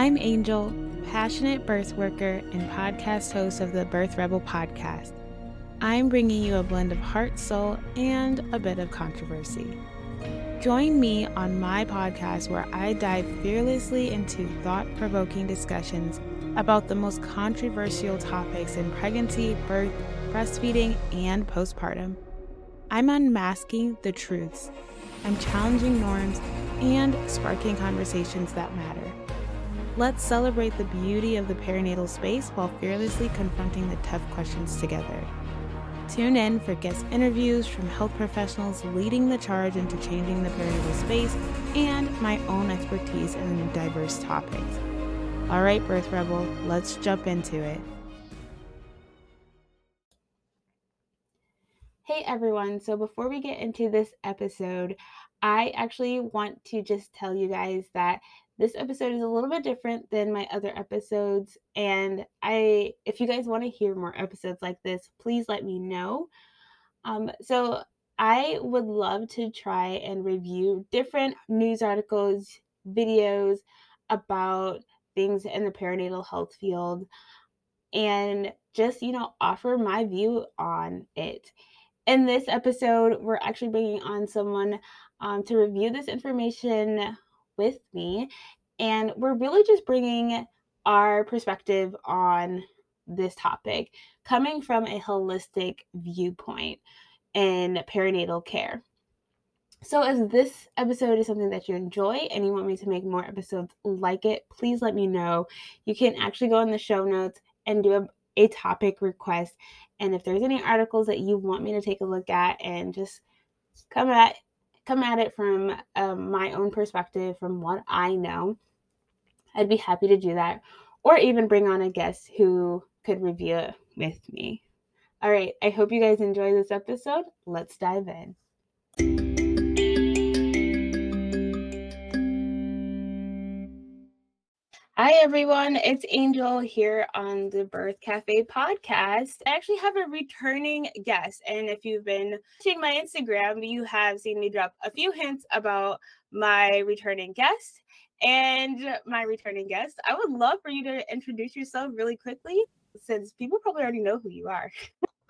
I'm Angel, passionate birth worker and podcast host of the Birth Rebel podcast. I'm bringing you a blend of heart, soul, and a bit of controversy. Join me on my podcast where I dive fearlessly into thought provoking discussions about the most controversial topics in pregnancy, birth, breastfeeding, and postpartum. I'm unmasking the truths, I'm challenging norms, and sparking conversations that matter. Let's celebrate the beauty of the perinatal space while fearlessly confronting the tough questions together. Tune in for guest interviews from health professionals leading the charge into changing the perinatal space and my own expertise in diverse topics. All right, Birth Rebel, let's jump into it. Hey everyone, so before we get into this episode, I actually want to just tell you guys that this episode is a little bit different than my other episodes and I if you guys want to hear more episodes like this, please let me know. Um so I would love to try and review different news articles, videos about things in the perinatal health field and just, you know, offer my view on it in this episode, we're actually bringing on someone um, to review this information with me. And we're really just bringing our perspective on this topic coming from a holistic viewpoint in perinatal care. So, as this episode is something that you enjoy and you want me to make more episodes like it, please let me know. You can actually go in the show notes and do a, a topic request and if there's any articles that you want me to take a look at and just come at come at it from um, my own perspective from what i know i'd be happy to do that or even bring on a guest who could review it with me. All right i hope you guys enjoy this episode. Let's dive in Hi, everyone. It's Angel here on the Birth Cafe podcast. I actually have a returning guest. And if you've been watching my Instagram, you have seen me drop a few hints about my returning guest and my returning guest. I would love for you to introduce yourself really quickly since people probably already know who you are.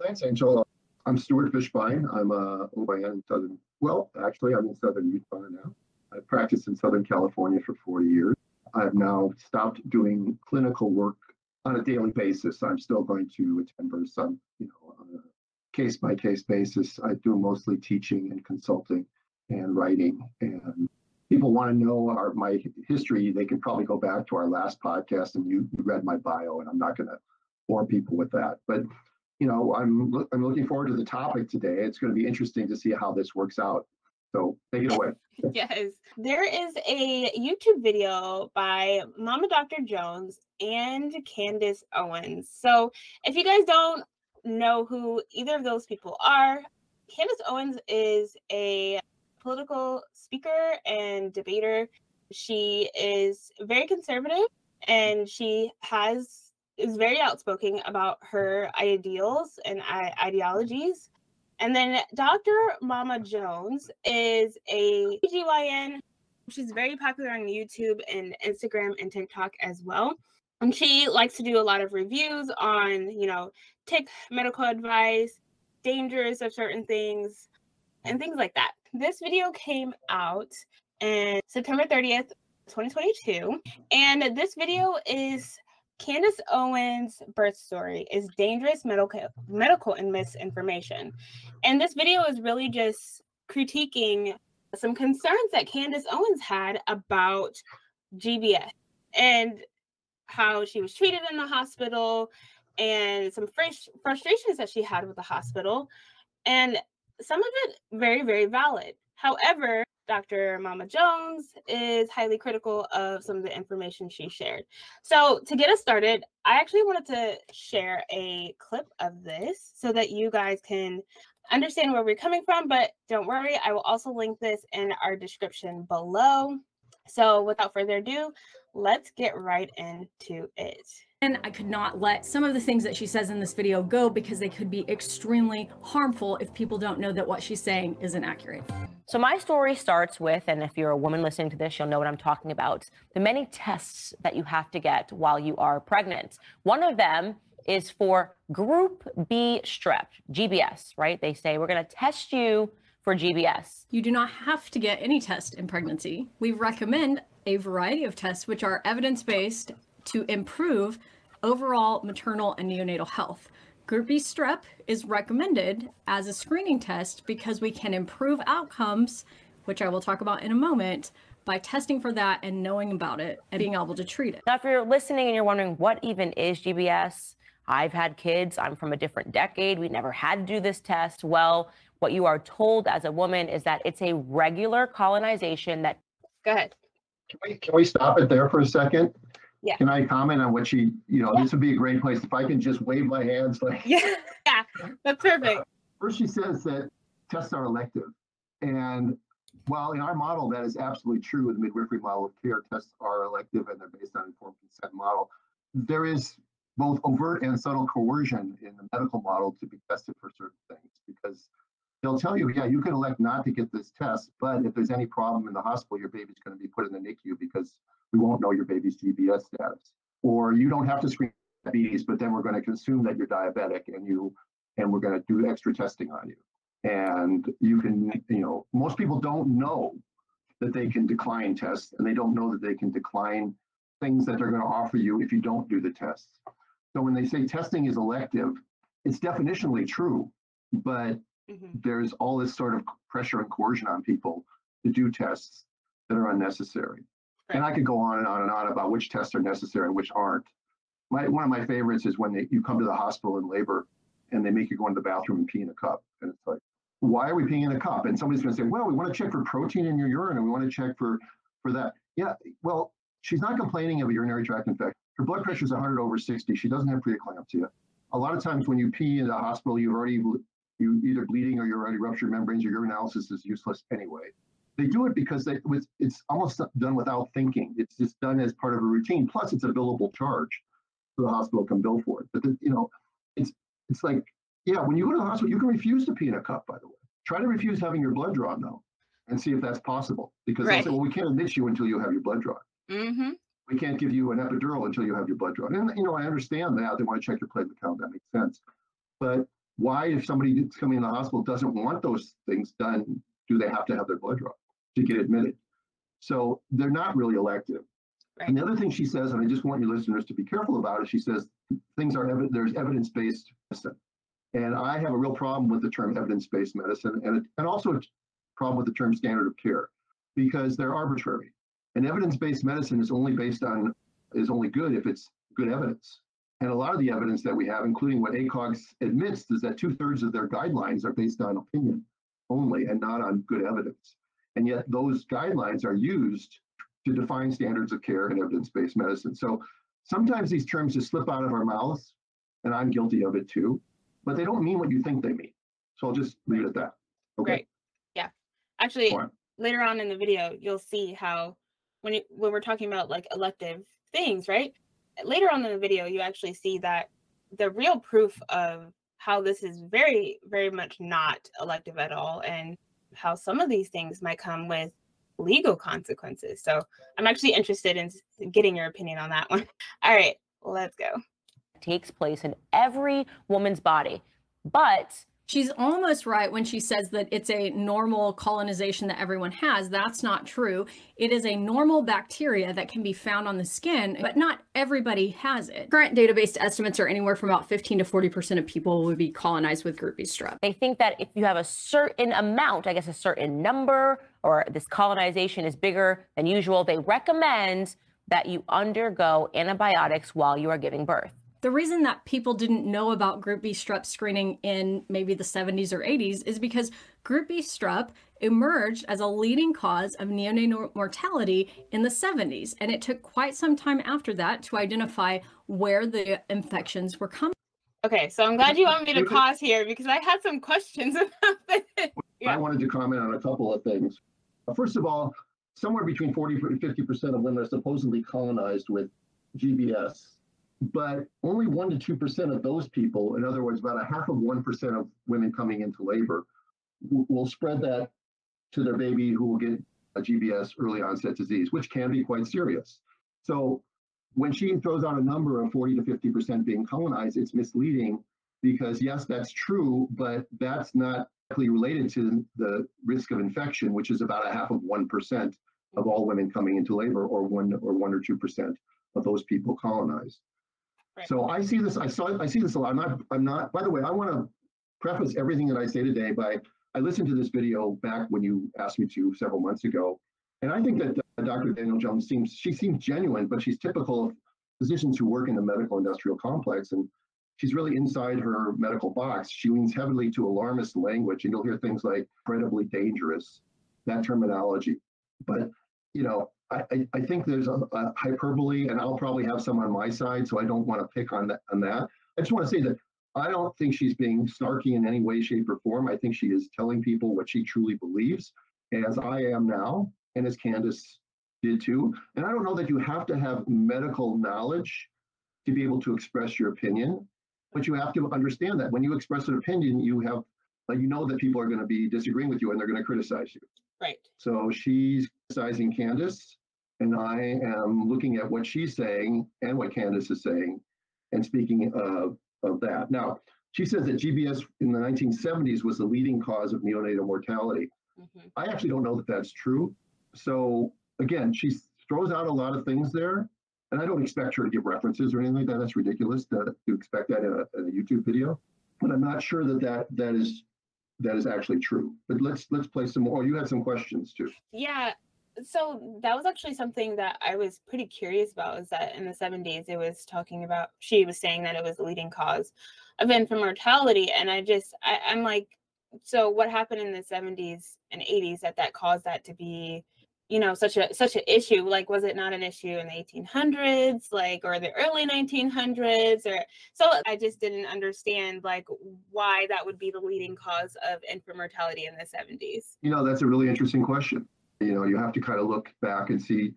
Thanks, Angel. I'm Stuart Fischbein. I'm a OBGYN in Southern, well, actually, I'm in Southern Utah now. I've practiced in Southern California for 40 years. I've now stopped doing clinical work on a daily basis. I'm still going to attend births on, you know, on a case by case basis. I do mostly teaching and consulting and writing. And people want to know our my history, they can probably go back to our last podcast and you, you read my bio, and I'm not going to bore people with that. But you know, I'm I'm looking forward to the topic today. It's going to be interesting to see how this works out. So take it away. yes. There is a YouTube video by Mama Dr. Jones and Candace Owens. So if you guys don't know who either of those people are, Candace Owens is a political speaker and debater. She is very conservative and she has is very outspoken about her ideals and ideologies and then Dr. Mama Jones is a GYN. She's very popular on YouTube and Instagram and TikTok as well. And she likes to do a lot of reviews on, you know, take medical advice, dangers of certain things, and things like that. This video came out in September 30th, 2022. And this video is Candace Owens' birth story is dangerous medical medical and misinformation. And this video is really just critiquing some concerns that Candace Owens had about GBS and how she was treated in the hospital and some frustrations that she had with the hospital. And some of it very, very valid. However, Dr. Mama Jones is highly critical of some of the information she shared. So, to get us started, I actually wanted to share a clip of this so that you guys can understand where we're coming from. But don't worry, I will also link this in our description below. So, without further ado, let's get right into it. And I could not let some of the things that she says in this video go because they could be extremely harmful if people don't know that what she's saying isn't accurate. So my story starts with, and if you're a woman listening to this, you'll know what I'm talking about, the many tests that you have to get while you are pregnant. One of them is for group B strep, GBS, right? They say we're going to test you for GBS. You do not have to get any test in pregnancy. We recommend a variety of tests which are evidence-based to improve overall maternal and neonatal health. Group B strep is recommended as a screening test because we can improve outcomes, which I will talk about in a moment, by testing for that and knowing about it and being able to treat it. Now, if you're listening and you're wondering what even is GBS, I've had kids, I'm from a different decade, we never had to do this test. Well, what you are told as a woman is that it's a regular colonization that. Go ahead. Can we, can we stop it there for a second? Yeah. Can I comment on what she, you know, Yeah. this would be a great place if I can just wave my hands like. Yeah, yeah, that's perfect. Uh, first, she says that tests are elective. And while in our model, that is absolutely true, the midwifery model of care, tests are elective and they're based on informed consent model. There is both overt and subtle coercion in the medical model to be tested for certain things because they'll tell you, yeah, you can elect not to get this test, but if there's any problem in the hospital, your baby's going to be put in the NICU because we won't know your baby's GBS status. Or you don't have to screen diabetes, but then we're going to assume that you're diabetic and you and we're going to do extra testing on you. And you can, you know, most people don't know that they can decline tests and they don't know that they can decline things that they're going to offer you if you don't do the tests. So when they say testing is elective, it's definitionally true, but Mhm. there's all this sort of pressure and coercion on people to do tests that are unnecessary. And I could go on and on and on about which tests are necessary and which aren't. My, one of my favorites is when they, you come to the hospital in labor and they make you go into the bathroom and pee in a cup. And it's like, why are we peeing in a cup? And somebody's going to say, well, we want to check for protein in your urine and we want to check for, for that. Yeah, well, she's not complaining of a urinary tract infection. Her blood pressure is 100 over 60. She doesn't have preeclampsia. A lot of times when you pee in the hospital, you've already you either bleeding or you're already ruptured membranes or your analysis is useless anyway. They do it because they, it's, it's almost done without thinking. It's just done as part of a routine. Plus, it's a billable charge, so the hospital can bill for it. But the, you know, it's it's like yeah, when you go to the hospital, you can refuse to pee in a cup. By the way, try to refuse having your blood drawn though, and see if that's possible. Because Right. they'll say, well, we can't admit you until you have your blood drawn. Mm-hmm. We can't give you an epidural until you have your blood drawn. And you know, I understand that they want to check your platelet count. That makes sense. But why, if somebody that's coming in the hospital doesn't want those things done, do they have to have their blood drawn to get admitted? So they're not really elective. And the other thing she says, and I just want your listeners to be careful about it, she says things are evi- there's evidence-based medicine. And I have a real problem with the term evidence-based medicine and, and also a problem with the term standard of care because they're arbitrary. And evidence-based medicine is only based on, is only good if it's good evidence. And a lot of the evidence that we have, including what ACOGS admits, is that two thirds of their guidelines are based on opinion only and not on good evidence. And yet those guidelines are used to define standards of care in evidence-based medicine. So sometimes these terms just slip out of our mouths, and I'm guilty of it too, but they don't mean what you think they mean. So I'll just leave it at that. Okay. Right. Yeah. Actually, on. later on in the video, you'll see how when it, when we're talking about like elective things, right? Later on in the video, you actually see that the real proof of how this is very, very much not elective at all, and how some of these things might come with legal consequences. So I'm actually interested in getting your opinion on that one. All right, let's go. takes place in every woman's body. But She's almost right when she says that it's a normal colonization that everyone has. That's not true. It is a normal bacteria that can be found on the skin, but not everybody has it. Current database estimates are anywhere from about 15 to 40% of people would be colonized with group B strep. they think that if you have a certain amount, I guess a certain number, or this colonization is bigger than usual, they recommend that you undergo antibiotics while you are giving birth. The reason that people didn't know about group B strep screening in maybe the 70s or 80s is because group B strep emerged as a leading cause of neonatal mortality in the 70s. And it took quite some time after that to identify where the infections were coming. Okay, so I'm glad you want me to pause here because I had some questions about this. Yeah. I wanted to comment on a couple of things. Uh, First of all, somewhere between 40 and 50% of women are supposedly colonized with GBS. But only 1% to 2% of those people, in other words, about a half of 1% of women coming into labor, w- will spread that to their baby who will get a GBS early onset disease, which can be quite serious. So when she throws out a number of 40 to 50% being colonized, it's misleading because yes, that's true, but that's not directly related to the risk of infection, which is about a half of 1% of all women coming into labor or one or one or 2% of those people colonized. So I see this, I saw, I see this a lot. I'm not, I'm not, by the way, I want to preface everything that I say today by, I listened to this video back when you asked me to several months ago. And I think that uh, Dr. Danielle Jones seems, she seems genuine, but she's typical of physicians who work in the medical industrial complex. And she's really inside her medical box. She leans heavily to alarmist language, and you'll hear things like incredibly dangerous, that terminology. But, you know, I, I, think there's a, a hyperbole, and I'll probably have some on my side, so I don't want to pick on that. On that, I just want to say that I don't think she's being snarky in any way, shape, or form. I think she is telling people what she truly believes, as I am now, and as Candace did too. And I don't know that you have to have medical knowledge to be able to express your opinion, but you have to understand that when you express an opinion, you have, uh, you know that people are going to be disagreeing with you and they're going to criticize you. Right. So she's criticizing Candace, and I am looking at what she's saying and what Candace is saying, and speaking of, of that. Now, she says that GBS in the 1970s was the leading cause of neonatal mortality. hmm I actually don't know that that's true. So again, she throws out a lot of things there, and I don't expect her to give references or anything like that. That's ridiculous to, to expect that in a, in a YouTube video. But I'm not sure that that that is that is actually true. But let's let's play some more. Oh, you had some questions too. Yeah. So that was actually something that I was pretty curious about is that in the 70s it was talking about she was saying that it was the leading cause of infant mortality and I just I, I'm like so what happened in the 70s and 80s that that caused that to be you know such a such an issue like was it not an issue in the 1800s like or the early 1900s or so I just didn't understand like why that would be the leading cause of infant mortality in the 70s. You know, that's a really interesting question. You know, you have to kind of look back and see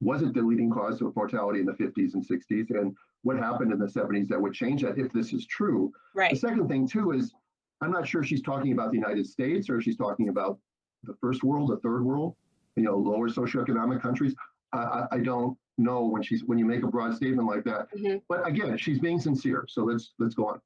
was it the leading cause of mortality in the 50s and 60s, and what happened in the 70s that would change that if this is true. Right. The second thing too is I'm not sure she's talking about the United States or she's talking about the first world, the third world, you know, lower socioeconomic countries. I, I, I don't know when she's when you make a broad statement like that. Mhm. But again, she's being sincere. So let's let's go on.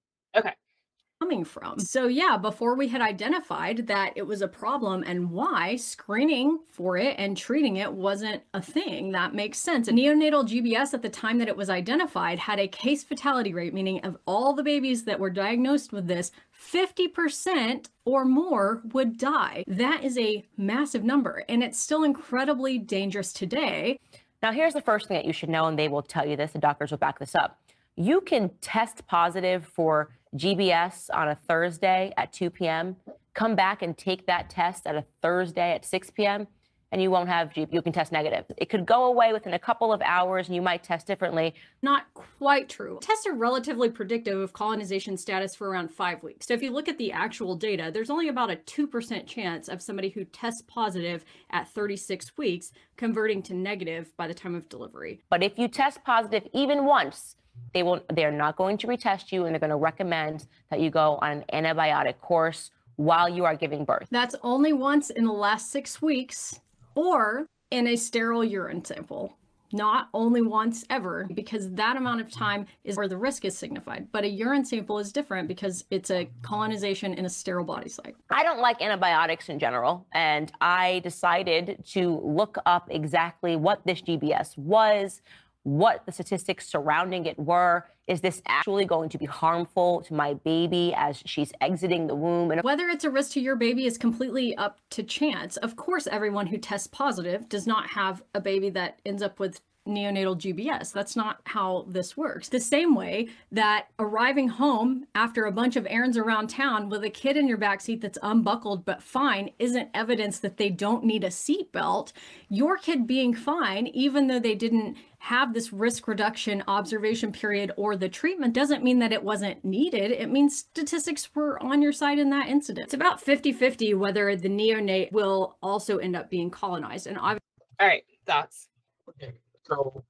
Coming from. So, yeah, before we had identified that it was a problem and why screening for it and treating it wasn't a thing, that makes sense. A neonatal GBS at the time that it was identified had a case fatality rate, meaning of all the babies that were diagnosed with this, 50% or more would die. That is a massive number, and it's still incredibly dangerous today. Now, here's the first thing that you should know, and they will tell you this, the doctors will back this up. You can test positive for GBS on a Thursday at 2 p.m., come back and take that test at a Thursday at 6 p.m., and you won't have G- you can test negative. It could go away within a couple of hours, and you might test differently. Not quite true. Tests are relatively predictive of colonization status for around five weeks. So if you look at the actual data, there's only about a 2% chance of somebody who tests positive at 36 weeks converting to negative by the time of delivery. But if you test positive even once, they won't, they're not going to retest you, and they're going to recommend that you go on an antibiotic course while you are giving birth. That's only once in the last six weeks or in a sterile urine sample. Not only once ever, because that amount of time is where the risk is signified. But a urine sample is different because it's a colonization in a sterile body site. I don't like antibiotics in general, and I decided to look up exactly what this GBS was, what the statistics surrounding it were. Is this actually going to be harmful to my baby as she's exiting the womb? And Whether it's a risk to your baby is completely up to chance. Of course, everyone who tests positive does not have a baby that ends up with neonatal GBS. That's not how this works. The same way that arriving home after a bunch of errands around town with a kid in your backseat that's unbuckled but fine isn't evidence that they don't need a seatbelt. Your kid being fine, even though they didn't have this risk reduction observation period or the treatment doesn't mean that it wasn't needed. It means statistics were on your side in that incident. It's about 50 50 whether the neonate will also end up being colonized. And obviously, All right. Thoughts. Okay. So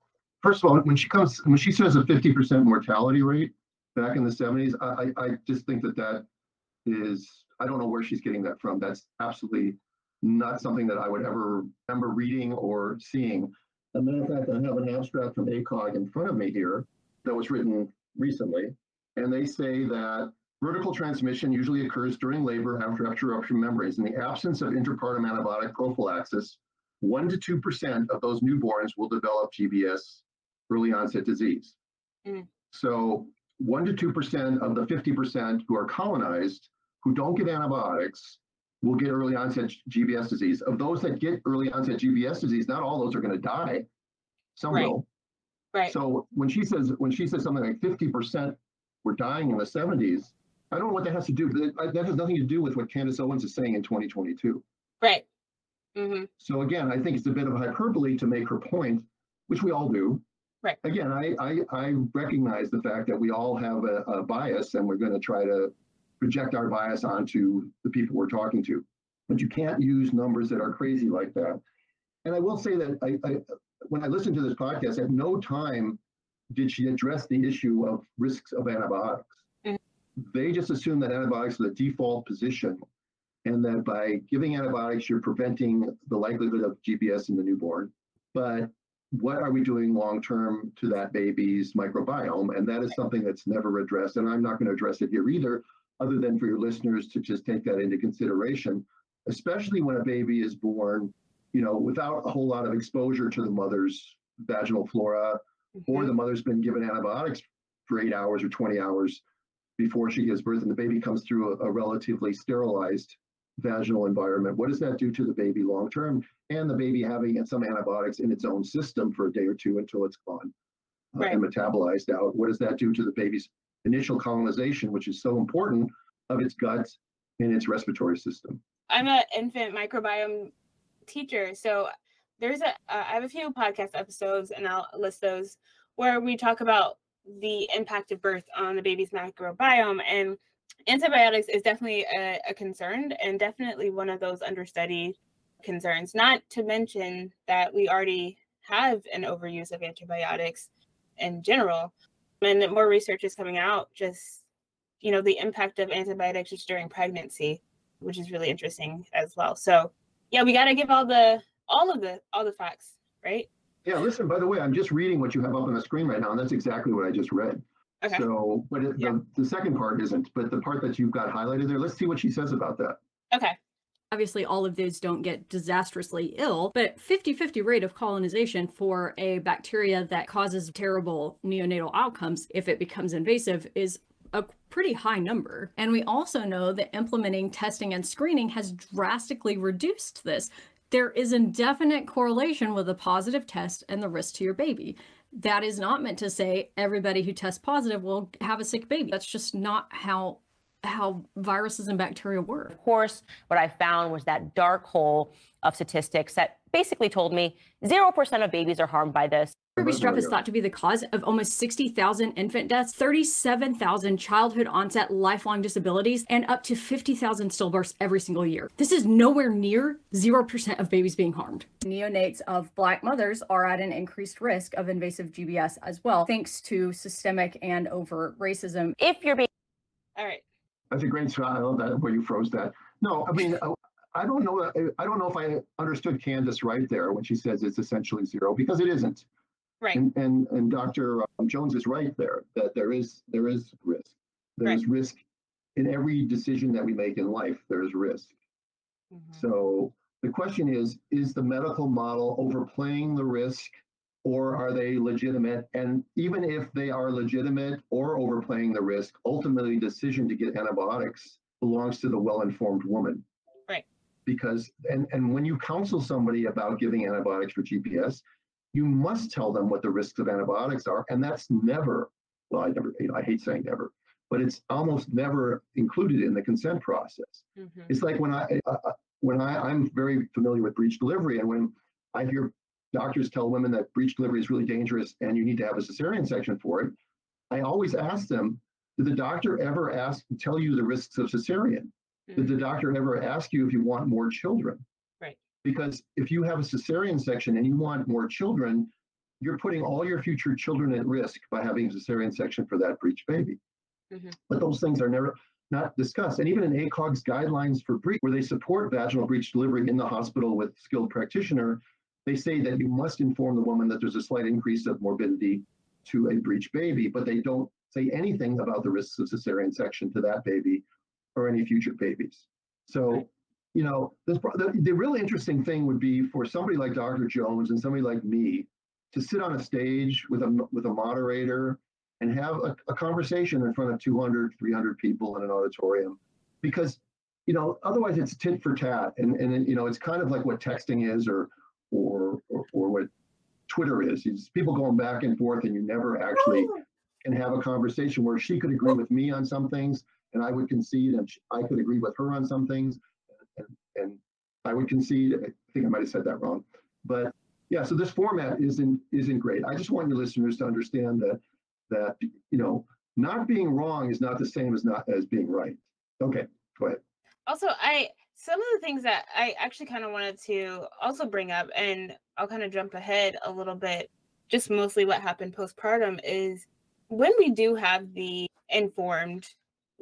first of all, when she comes, when she says a fifty percent mortality rate back in the seventies, I, I, I just think that that is, I don't know where she's getting that from. That's absolutely not something that I would ever remember reading or seeing. As a matter of fact, I have an abstract from ACOG in front of me here that was written recently. And they say that vertical transmission usually occurs during labor after rupture of membranes. In the absence of intrapartum antibiotic prophylaxis, 1% to 2% of those newborns will develop GBS, early onset disease. Mm. So 1% to 2% of the 50% who are colonized who don't get antibiotics will get early onset GBS disease. Of those that get early onset GBS disease, not all those are going to die. Some Right. will. Right. So when she says when she says something like 50% were dying in the 70s, I don't know what that has to do. But that that has nothing to do with what Candace Owens is saying in 2022. right. hmm So again, I think it's a bit of hyperbole to make her point, which we all do. Right. Again, I I, I recognize the fact that we all have a, a bias, and we're going to try to project our bias onto the people we're talking to. But you can't use numbers that are crazy like that. And I will say that I, I when I listened to this podcast, at no time did she address the issue of risks of antibiotics. Mhm. They just assume that antibiotics are the default position and that by giving antibiotics, you're preventing the likelihood of GBS in the newborn. But what are we doing long term to that baby's microbiome? And that is something that's never addressed. And I'm not going to address it here either, other than for your listeners to just take that into consideration, especially when a baby is born, you know, without a whole lot of exposure to the mother's vaginal flora, or the mother's been given antibiotics for eight hours or 20 hours before she gives birth, and the baby comes through a, a relatively sterilized vaginal environment. What does that do to the baby long term? And the baby having some antibiotics in its own system for a day or two until it's gone uh, and metabolized out. What does that do to the baby's initial colonization, which is so important of its gut and its respiratory system? I'm an infant microbiome teacher, so there's a uh, I have a few podcast episodes, and I'll list those where we talk about the impact of birth on the baby's microbiome and antibiotics is definitely a, a concern and definitely one of those understudied concerns not to mention that we already have an overuse of antibiotics in general and more research is coming out just you know the impact of antibiotics just during pregnancy which is really interesting as well so yeah we got to give all the all of the all the facts right Yeah, listen, by the way, I'm just reading what you have up on the screen right now, and that's exactly what I just read. okay So, but it, Yeah. the, the second part isn't, but the part that you've got highlighted there, let's see what she says about that. okay Obviously, all of those don't get disastrously ill, but 50 50 rate of colonization for a bacteria that causes terrible neonatal outcomes if it becomes invasive is a pretty high number. And we also know that implementing testing and screening has drastically reduced this. There is a definite correlation with a positive test and the risk to your baby. That is not meant to say everybody who tests positive will have a sick baby. That's just not how how viruses and bacteria work. Of course, what I found was that dark hole of statistics that basically told me 0% of babies are harmed by this. Group B strep is thought to be the cause of almost 60,000 infant deaths, 37,000 childhood onset lifelong disabilities, and up to 50,000 stillbirths every single year. This is nowhere near 0% of babies being harmed. Neonates of Black mothers are at an increased risk of invasive GBS as well, thanks to systemic and overt racism. If you're being. all right That's a great shot. I love that where you froze that. No, I mean, uh, I don't know. I don't know if I understood Candace right there when she says it's essentially zero because it isn't. right And and and Dr. um, Jones is right there that there is there is risk. Right. There is risk in every decision that we make in life. There is risk. Mhm. So the question is, is the medical model overplaying the risk or are they legitimate? And even if they are legitimate or overplaying the risk, ultimately decision to get antibiotics belongs to the well-informed woman. Right. Because and, and when you counsel somebody about giving antibiotics for GBS, you must tell them what the risks of antibiotics are. And that's never, well, I never, I hate saying never, but it's almost never included in the consent process. Mhm. It's like when I, uh, uh, when I, I'm very familiar with breech delivery, and when I hear doctors tell women that breech delivery is really dangerous and you need to have a cesarean section for it, I always ask them, did the doctor ever ask tell you the risks of cesarean? Did the doctor ever ask you if you want more children? Right. Because if you have a cesarean section and you want more children, you're putting all your future children at risk by having a cesarean section for that breech baby. Mhm. But those things are never not discussed. And even in ACOG's guidelines for breech, where they support vaginal breech delivery in the hospital with skilled practitioner, they say that you must inform the woman that there's a slight increase of morbidity to a breech baby, but they don't say anything about the risks of cesarean section to that baby or any future babies. So, you know, this, the, the really interesting thing would be for somebody like Dr. Jones and somebody like me to sit on a stage with a with a moderator and have a, a conversation in front of 200, 300 people in an auditorium, because you know otherwise it's tit for tat, and and you know it's kind of like what texting is or or or, or what Twitter is. It's people going back and forth, and you never actually oh. can have a conversation where she could agree with me on some things, and I would concede, and I could agree with her on some things, and, and I would concede. I think I might have said that wrong, but yeah. So this format isn't isn't great. I just want your listeners to understand that that you know not being wrong is not the same as not as being right. Okay, go ahead. Also, I some of the things that I actually kind of wanted to also bring up, and I'll kind of jump ahead a little bit, just mostly what happened postpartum is when we do have the informed,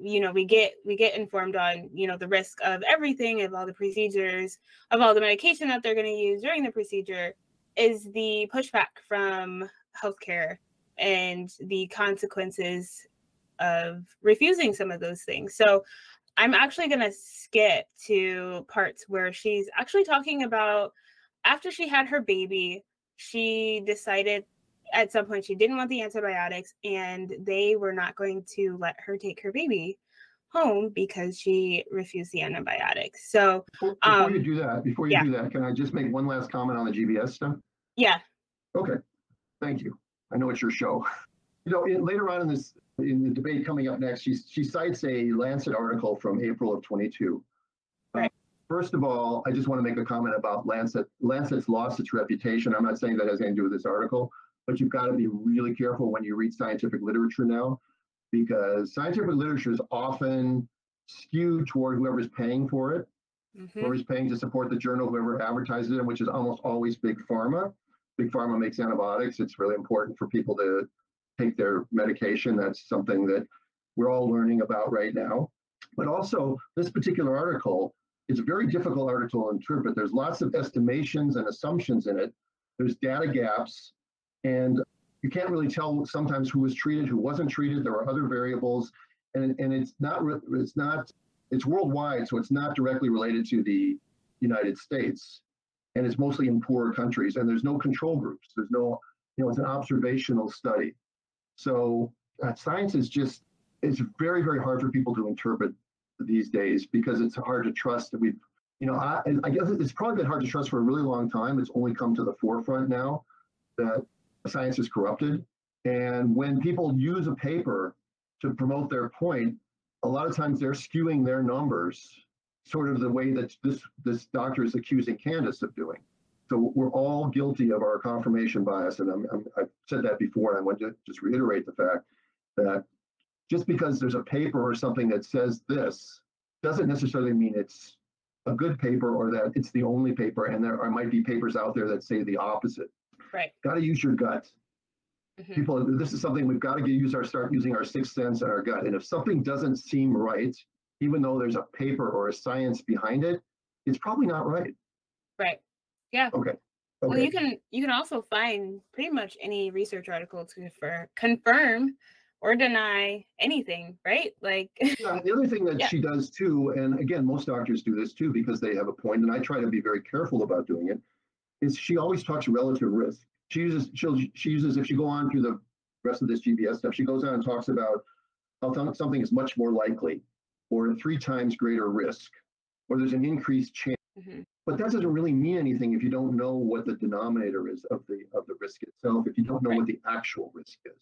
you know, we get we get informed on, you know, the risk of everything, of all the procedures, of all the medication that they're going to use during the procedure, is the pushback from healthcare and the consequences of refusing some of those things. So I'm actually going to skip to parts where she's actually talking about after she had her baby, she decided at some point she didn't want the antibiotics and they were not going to let her take her baby home because she refused the antibiotics. So before, before um, you do that, before you yeah. do that, can I just make one last comment on the GBS stuff? yeah, Okay, thank you. I know it's your show. You know, in, later on in this, in the debate coming up next, she, she cites a Lancet article from April of 22. Uh, Right. first of all, I just want to make a comment about Lancet. Lancet's lost its reputation. I'm not saying that has anything to do with this article, but you've got to be really careful when you read scientific literature now, because scientific literature is often skewed toward whoever's paying for it mhm, whoever's paying to support the journal, whoever advertises it, which is almost always big pharma. Big pharma makes antibiotics. It's really important for people to take their medication. That's something that we're all learning about right now. But also, this particular article is a very difficult article to interpret. There's lots of estimations and assumptions in it. There's data gaps, and you can't really tell sometimes who was treated, who wasn't treated. There are other variables, and and it's not it's not it's worldwide, so it's not directly related to the United States, and it's mostly in poorer countries. And there's no control groups. There's no, you know, it's an observational study. So uh, science is just it's very very hard for people to interpret these days because it's hard to trust that we've, you know, I, I guess it's probably been hard to trust for a really long time. It's only come to the forefront now that science is corrupted, and when people use a paper to promote their point, a lot of times they're skewing their numbers sort of the way that this this doctor is accusing Candace of doing. So we're all guilty of our confirmation bias, and I'm, I'm, I've said that before. And I want to just reiterate the fact that just because there's a paper or something that says this doesn't necessarily mean it's a good paper or that it's the only paper. And there are, might be papers out there that say the opposite. right. Got to use your gut mhm, people this is something we've got to use our start using our sixth sense and our gut and if something doesn't seem right even though there's a paper or a science behind it it's probably not right Right. Okay. Well, you can you can also find pretty much any research article to confirm, confirm or deny anything, right? Like, Yeah, the other thing that Yeah. she does too and again most doctors do this too because they have a point and i try to be very careful about doing it is she always talks relative risk. She uses she'll she uses if you go on through the rest of this gbs stuff she goes on and talks about how something is much more likely or three times greater risk or there's an increased chance Mhm, But that doesn't really mean anything if you don't know what the denominator is of the of the risk itself. If you don't know what the actual risk is,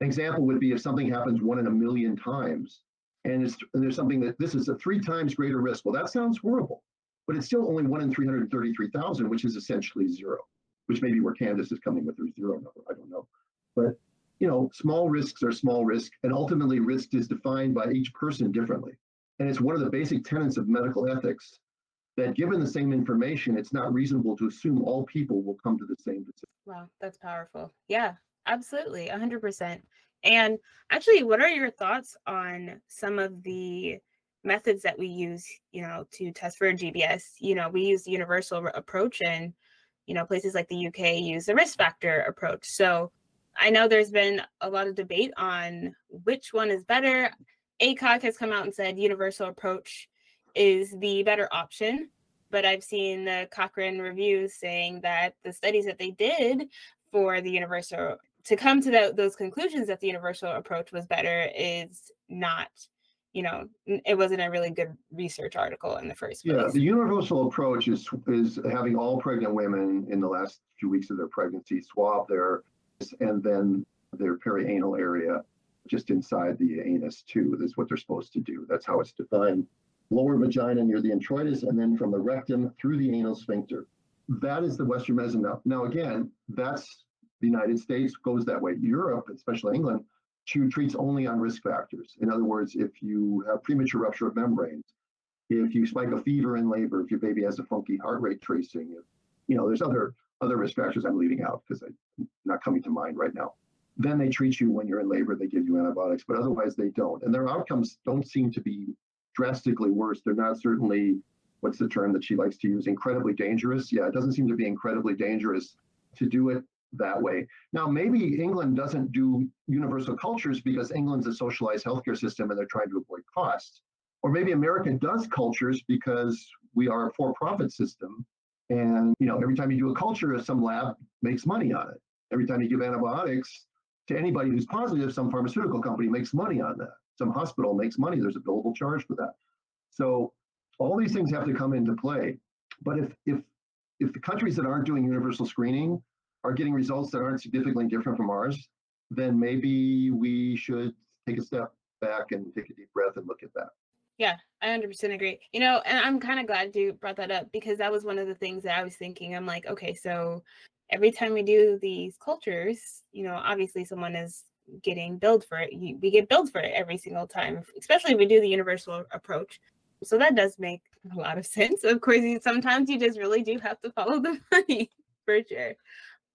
an example would be if something happens one in a million times, and it's and there's something that this is a three times greater risk. Well, that sounds horrible, but it's still only one in three hundred thirty-three thousand, which is essentially zero. Which may be where Candace is coming with her zero number. I don't know, but you know, small risks are small risk, and ultimately risk is defined by each person differently. And it's one of the basic tenets of medical ethics that given the same information, it's not reasonable to assume all people will come to the same decision. Wow, that's powerful. Yeah, absolutely. 100%. And actually, what are your thoughts on some of the methods that we use, you know, to test for GBS? You know, we use the universal approach and, you know, places like the UK use the risk factor approach. So I know there's been a lot of debate on which one is better. ACOG has come out and said universal approach is the better option. But I've seen the Cochrane reviews saying that the studies that they did for the universal to come to the, those conclusions that the universal approach was better is not you know it wasn't a really good research article in the first place. yeah the universal approach is is having all pregnant women in the last few weeks of their pregnancy swab their and then their perianal area just inside the anus too. Is what they're supposed to do. That's how it's defined lower vagina near the introitus and then from the rectum through the anal sphincter that is the western medicine now again that's the United States goes that way. Europe, especially England, treats only on risk factors. In other words, if you have premature rupture of membranes, if you spike a fever in labor, if your baby has a funky heart rate tracing, if, you know, there's other other risk factors I'm leaving out because I'm not coming to mind right now. Then they treat you when you're in labor, they give you antibiotics, but otherwise they don't. And their outcomes don't seem to be drastically worse. They're not certainly, what's the term that she likes to use, incredibly dangerous. Yeah, it doesn't seem to be incredibly dangerous to do it that way. Now, maybe England doesn't do universal cultures because England's a socialized healthcare system and they're trying to avoid costs. Or maybe America does cultures because we are a for-profit system. And you know, every time you do a culture, some lab makes money on it. Every time you give antibiotics to anybody who's positive, some pharmaceutical company makes money on that. Some hospital makes money. There's a billable charge for that. So all these things have to come into play. But if if if the countries that aren't doing universal screening are getting results that aren't significantly different from ours, then maybe we should take a step back and take a deep breath and look at that. Yeah, I 100% agree. You know, and I'm kind of glad you brought that up because that was one of the things that I was thinking. I'm like, okay, so every time we do these cultures, you know, obviously someone is getting billed for it. We get billed for it every single time, especially if we do the universal approach. So that does make a lot of sense. Of course, sometimes you just really do have to follow the money for sure.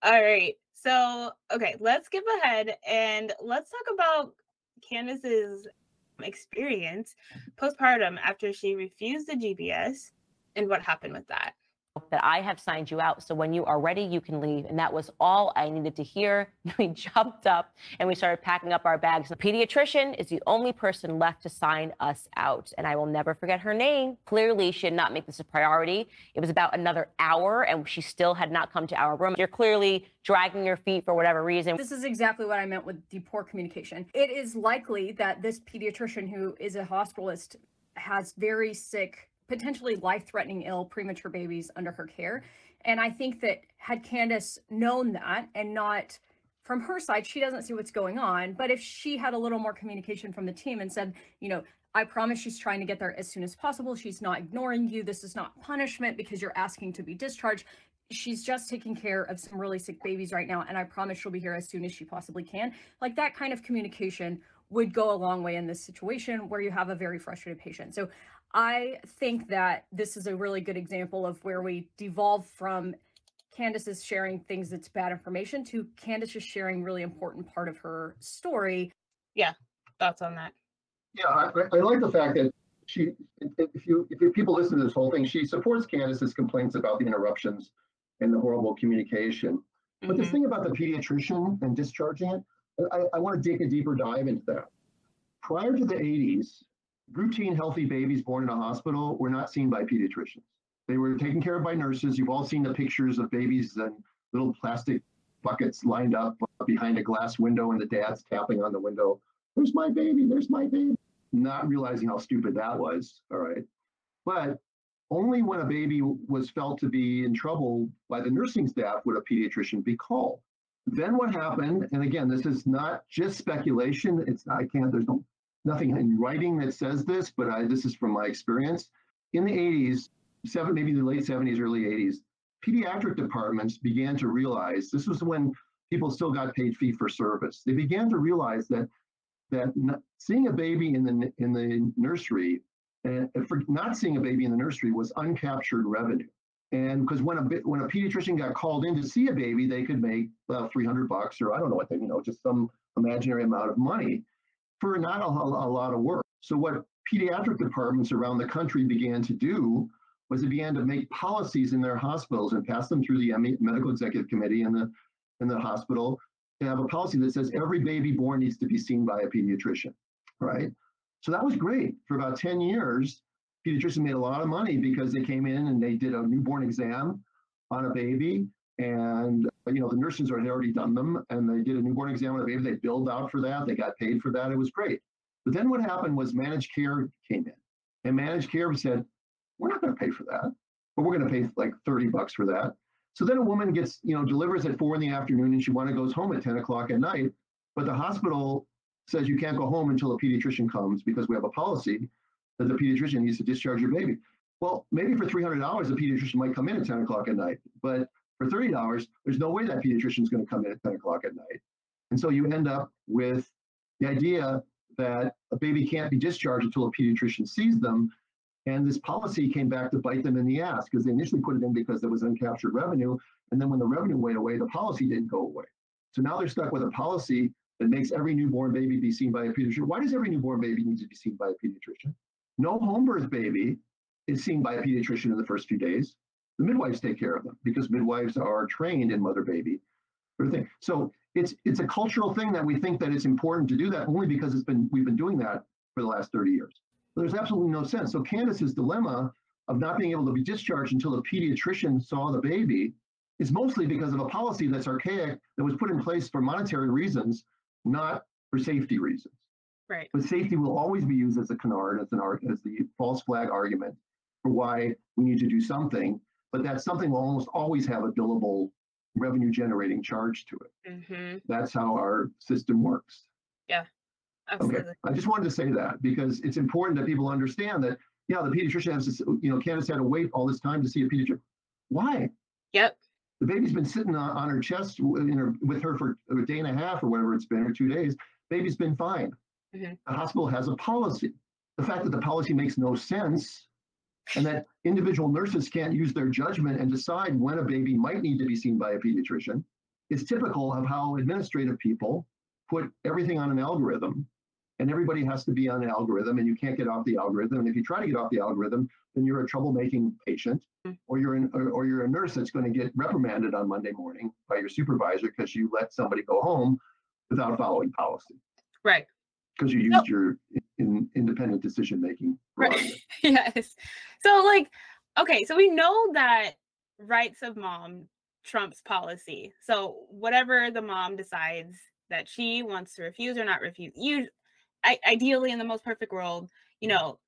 All right. So, okay, let's skip ahead and let's talk about Candace's experience postpartum after she refused the GBS and what happened with that that I have signed you out. So when you are ready, you can leave. And that was all I needed to hear. We jumped up and we started packing up our bags. The pediatrician is the only person left to sign us out. And I will never forget her name. Clearly, she did not make this a priority. It was about another hour and she still had not come to our room. You're clearly dragging your feet for whatever reason. This is exactly what I meant with the poor communication. It is likely that this pediatrician who is a hospitalist has very sick potentially life-threatening ill premature babies under her care. And I think that had Candace known that and not from her side, she doesn't see what's going on. But if she had a little more communication from the team and said, you know, I promise she's trying to get there as soon as possible. She's not ignoring you. This is not punishment because you're asking to be discharged. She's just taking care of some really sick babies right now. And I promise she'll be here as soon as she possibly can. Like that kind of communication would go a long way in this situation where you have a very frustrated patient. So I think that this is a really good example of where we devolve from Candace's sharing things that's bad information to Candace just sharing really important part of her story. Yeah, thoughts on that? Yeah, I, I like the fact that she, if you if people listen to this whole thing, she supports Candace's complaints about the interruptions and the horrible communication. But mm-hmm. the thing about the pediatrician and discharging it, I, I want to dig a deeper dive into that. Prior to the 80s, routine healthy babies born in a hospital were not seen by pediatricians. They were taken care of by nurses. You've all seen the pictures of babies and little plastic buckets lined up behind a glass window and the dad's tapping on the window. There's my baby, there's my baby. Not realizing how stupid that was. All right. But only when a baby was felt to be in trouble by the nursing staff would a pediatrician be called. Then what happened, and again, this is not just speculation. It's I can't, there's no nothing in writing that says this, but I, this is from my experience. In the 80s, seven, maybe the late 70s, early 80s, pediatric departments began to realize this was when people still got paid fee for service. They began to realize that that seeing a baby in the in the nursery and for not seeing a baby in the nursery was uncaptured revenue. And because when a when a pediatrician got called in to see a baby, they could make well 300 bucks or I don't know what they, you know, just some imaginary amount of money for not a, a lot of work. So what pediatric departments around the country began to do was they began to make policies in their hospitals and pass them through the medical executive committee in the in the hospital to have a policy that says every baby born needs to be seen by a pediatrician, right? So that was great. For about 10 years, pediatricians made a lot of money because they came in and they did a newborn exam on a baby and you know the nurses had already done them and they did a newborn exam on a baby they billed out for that. They got paid for that. It was great. But then what happened was managed care came in and managed care said we're not going to pay for that but we're going to pay like 30 bucks for that. So then a woman gets you know delivers at four in the afternoon and she want to goes home at 10 o'clock at night. But the hospital says you can't go home until a pediatrician comes because we have a policy that the pediatrician needs to discharge your baby. Well maybe for $300 the pediatrician might come in at 10 o'clock at night but for $30 there's no way that pediatrician is going to come in at 10 o'clock at night and so you end up with the idea that a baby can't be discharged until a pediatrician sees them. And this policy came back to bite them in the ass because they initially put it in because there was uncaptured revenue. And then when the revenue went away, the policy didn't go away. So now they're stuck with a policy that makes every newborn baby be seen by a pediatrician. Why does every newborn baby need to be seen by a pediatrician? No home birth baby is seen by a pediatrician in the first few days. The midwives take care of them because midwives are trained in mother baby sort of thing. So it's it's a cultural thing that we think that it's important to do that only because it's been we've been doing that for the last 30 years. There's absolutely no sense. So Candace's dilemma of not being able to be discharged until the pediatrician saw the baby is mostly because of a policy that's archaic that was put in place for monetary reasons, not for safety reasons. Right. But safety will always be used as a canard, as an as the false flag argument for why we need to do something. But that something will almost always have a billable revenue generating charge to it. Mm-hmm. That's how our system works. Yeah, absolutely. Okay, I just wanted to say that because it's important that people understand that, yeah, the pediatrician has to, you know, Candace had to wait all this time to see a pediatrician. Why? Yep. The baby's been sitting on, on her chest her, with her for a day and a half or whatever it's been, or two days. Baby's been fine. Mm-hmm. The hospital has a policy. The fact that the policy makes no sense and that individual nurses can't use their judgment and decide when a baby might need to be seen by a pediatrician. Is typical of how administrative people put everything on an algorithm and everybody has to be on an algorithm and you can't get off the algorithm. And if you try to get off the algorithm then you're a troublemaking patient hmm. or you're an, or, or you're a nurse that's going to get reprimanded on monday morning by your supervisor because you let somebody go home without following policy. Right because you used your in, independent decision making. Right. yes. So like, okay, so we know that rights of mom trumps policy. So whatever the mom decides that she wants to refuse or not refuse, you I, ideally in the most perfect world, you know,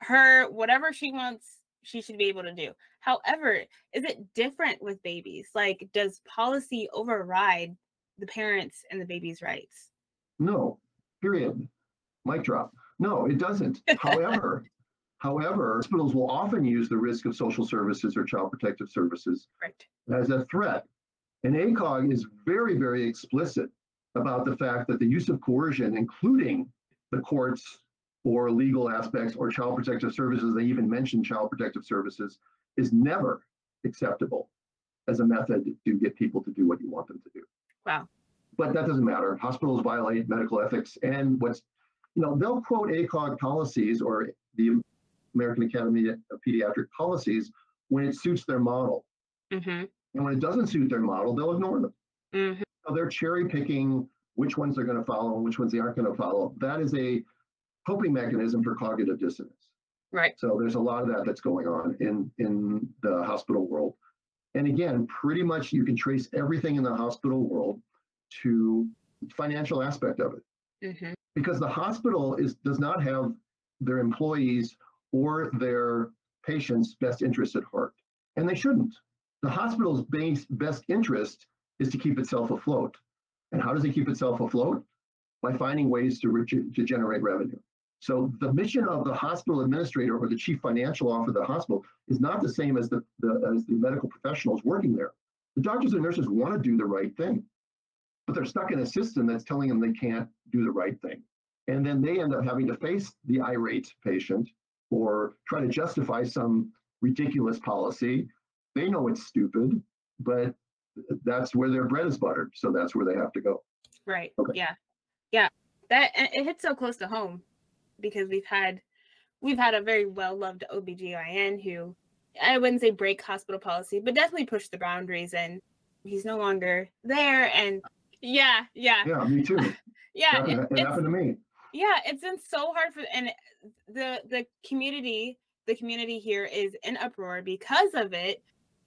her whatever she wants, she should be able to do. However, is it different with babies? Like, does policy override the parents and the baby's rights? No, period. Mic drop. No, it doesn't. However, however, hospitals will often use the risk of social services or child protective services right. as a threat. And ACOG is very, very explicit about the fact that the use of coercion, including the courts or legal aspects or child protective services, they even mention child protective services, is never acceptable as a method to get people to do what you want them to do. Wow. But that doesn't matter. Hospitals violate medical ethics. And what's you know, they'll quote ACOG policies or the American Academy of Pediatric policies when it suits their model. Mm-hmm. And when it doesn't suit their model, they'll ignore them. Mm-hmm. So they're cherry picking which ones they're going to follow and which ones they aren't going to follow. That is a coping mechanism for cognitive dissonance. Right. So there's a lot of that that's going on in in the hospital world. And again, pretty much you can trace everything in the hospital world to financial aspect of it. Mm-hmm because the hospital is does not have their employees or their patients' best interest at heart, and they shouldn't. The hospital's base, best interest is to keep itself afloat. And how does it keep itself afloat? By finding ways to, to generate revenue. So the mission of the hospital administrator or the chief financial officer of the hospital is not the same as the, the as the medical professionals working there. The doctors and nurses want to do the right thing but they're stuck in a system that's telling them they can't do the right thing. And then they end up having to face the irate patient or try to justify some ridiculous policy they know it's stupid, but that's where their bread is buttered. So that's where they have to go. Right. Okay. Yeah. Yeah. That it hits so close to home because we've had we've had a very well loved OBGYN who I wouldn't say break hospital policy, but definitely push the boundaries and he's no longer there. And yeah, yeah. Yeah, me too. Yeah. That- it- it happened to me. yeah it's been so hard for and the the community the community here is in uproar because of it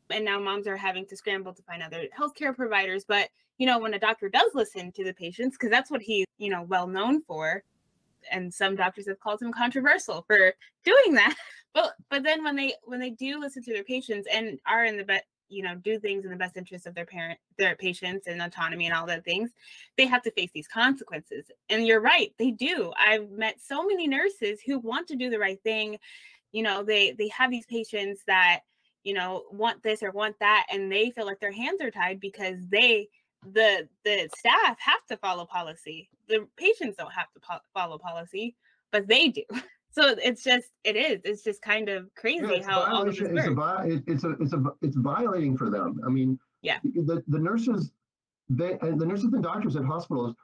and now moms are having to scramble to find other healthcare providers but you know when a doctor does listen to the patients because that's what he's you know well known for and some doctors have called him controversial for doing that but but then when they when they do listen to their patients and are in the best you know do things in the best interest of their parent their patients and autonomy and all the things they have to face these consequences. And you're right, they do. I've met so many nurses who want to do the right thing. You know, they they have these patients that, you know, want this or want that and they feel like their hands are tied because they the the staff have to follow policy. The patients don't have to po- follow policy, but they do. So it's just it is. It's just kind of crazy Yeah, it's how all this violation- it's a, works. vi- it's a, it's a, it's violating for them. I mean, Yeah. the, the nurses, they, and the nurses and doctors at hospitals,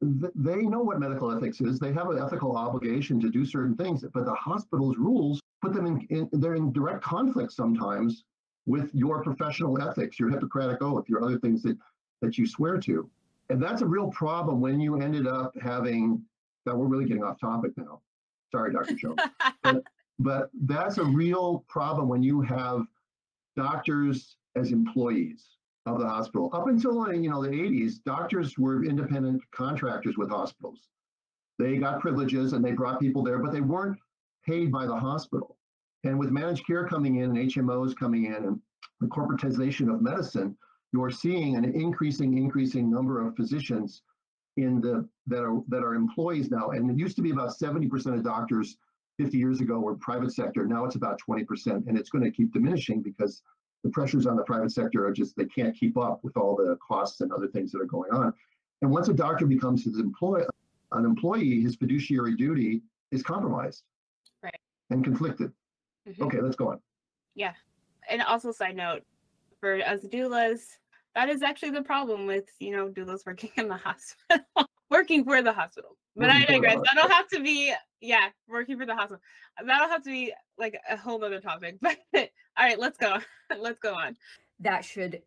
they know what medical ethics is. They have an ethical obligation to do certain things, but the hospital's rules put them in, in they're in direct conflict sometimes with your professional ethics, your Hippocratic oath, your other things that, that you swear to. And that's a real problem when you ended up having, That we're really getting off topic now. Sorry, Dr. Jones but that's a real problem when you have doctors as employees of the hospital. Up until you know the 80s, doctors were independent contractors with hospitals. They got privileges and they brought people there, but they weren't paid by the hospital. And with managed care coming in and HMOs coming in and the corporatization of medicine, you're seeing an increasing, increasing number of physicians in the that are that are employees now. And it used to be about 70% of doctors 50 years ago were private sector. Now it's about 20%, and it's going to keep diminishing because the pressures on the private sector are just they can't keep up with all the costs and other things that are going on. And once a doctor becomes his employee, an employee, his fiduciary duty is compromised, Right. and conflicted. Mhm. Okay, let's go on. Yeah, and also side note for us doulas that is actually the problem with you know doulas working in the hospital working for the hospital but i Working for the digress that'll have to be yeah working for the hospital that'll have to be like a whole other topic but all right let's go let's go on that should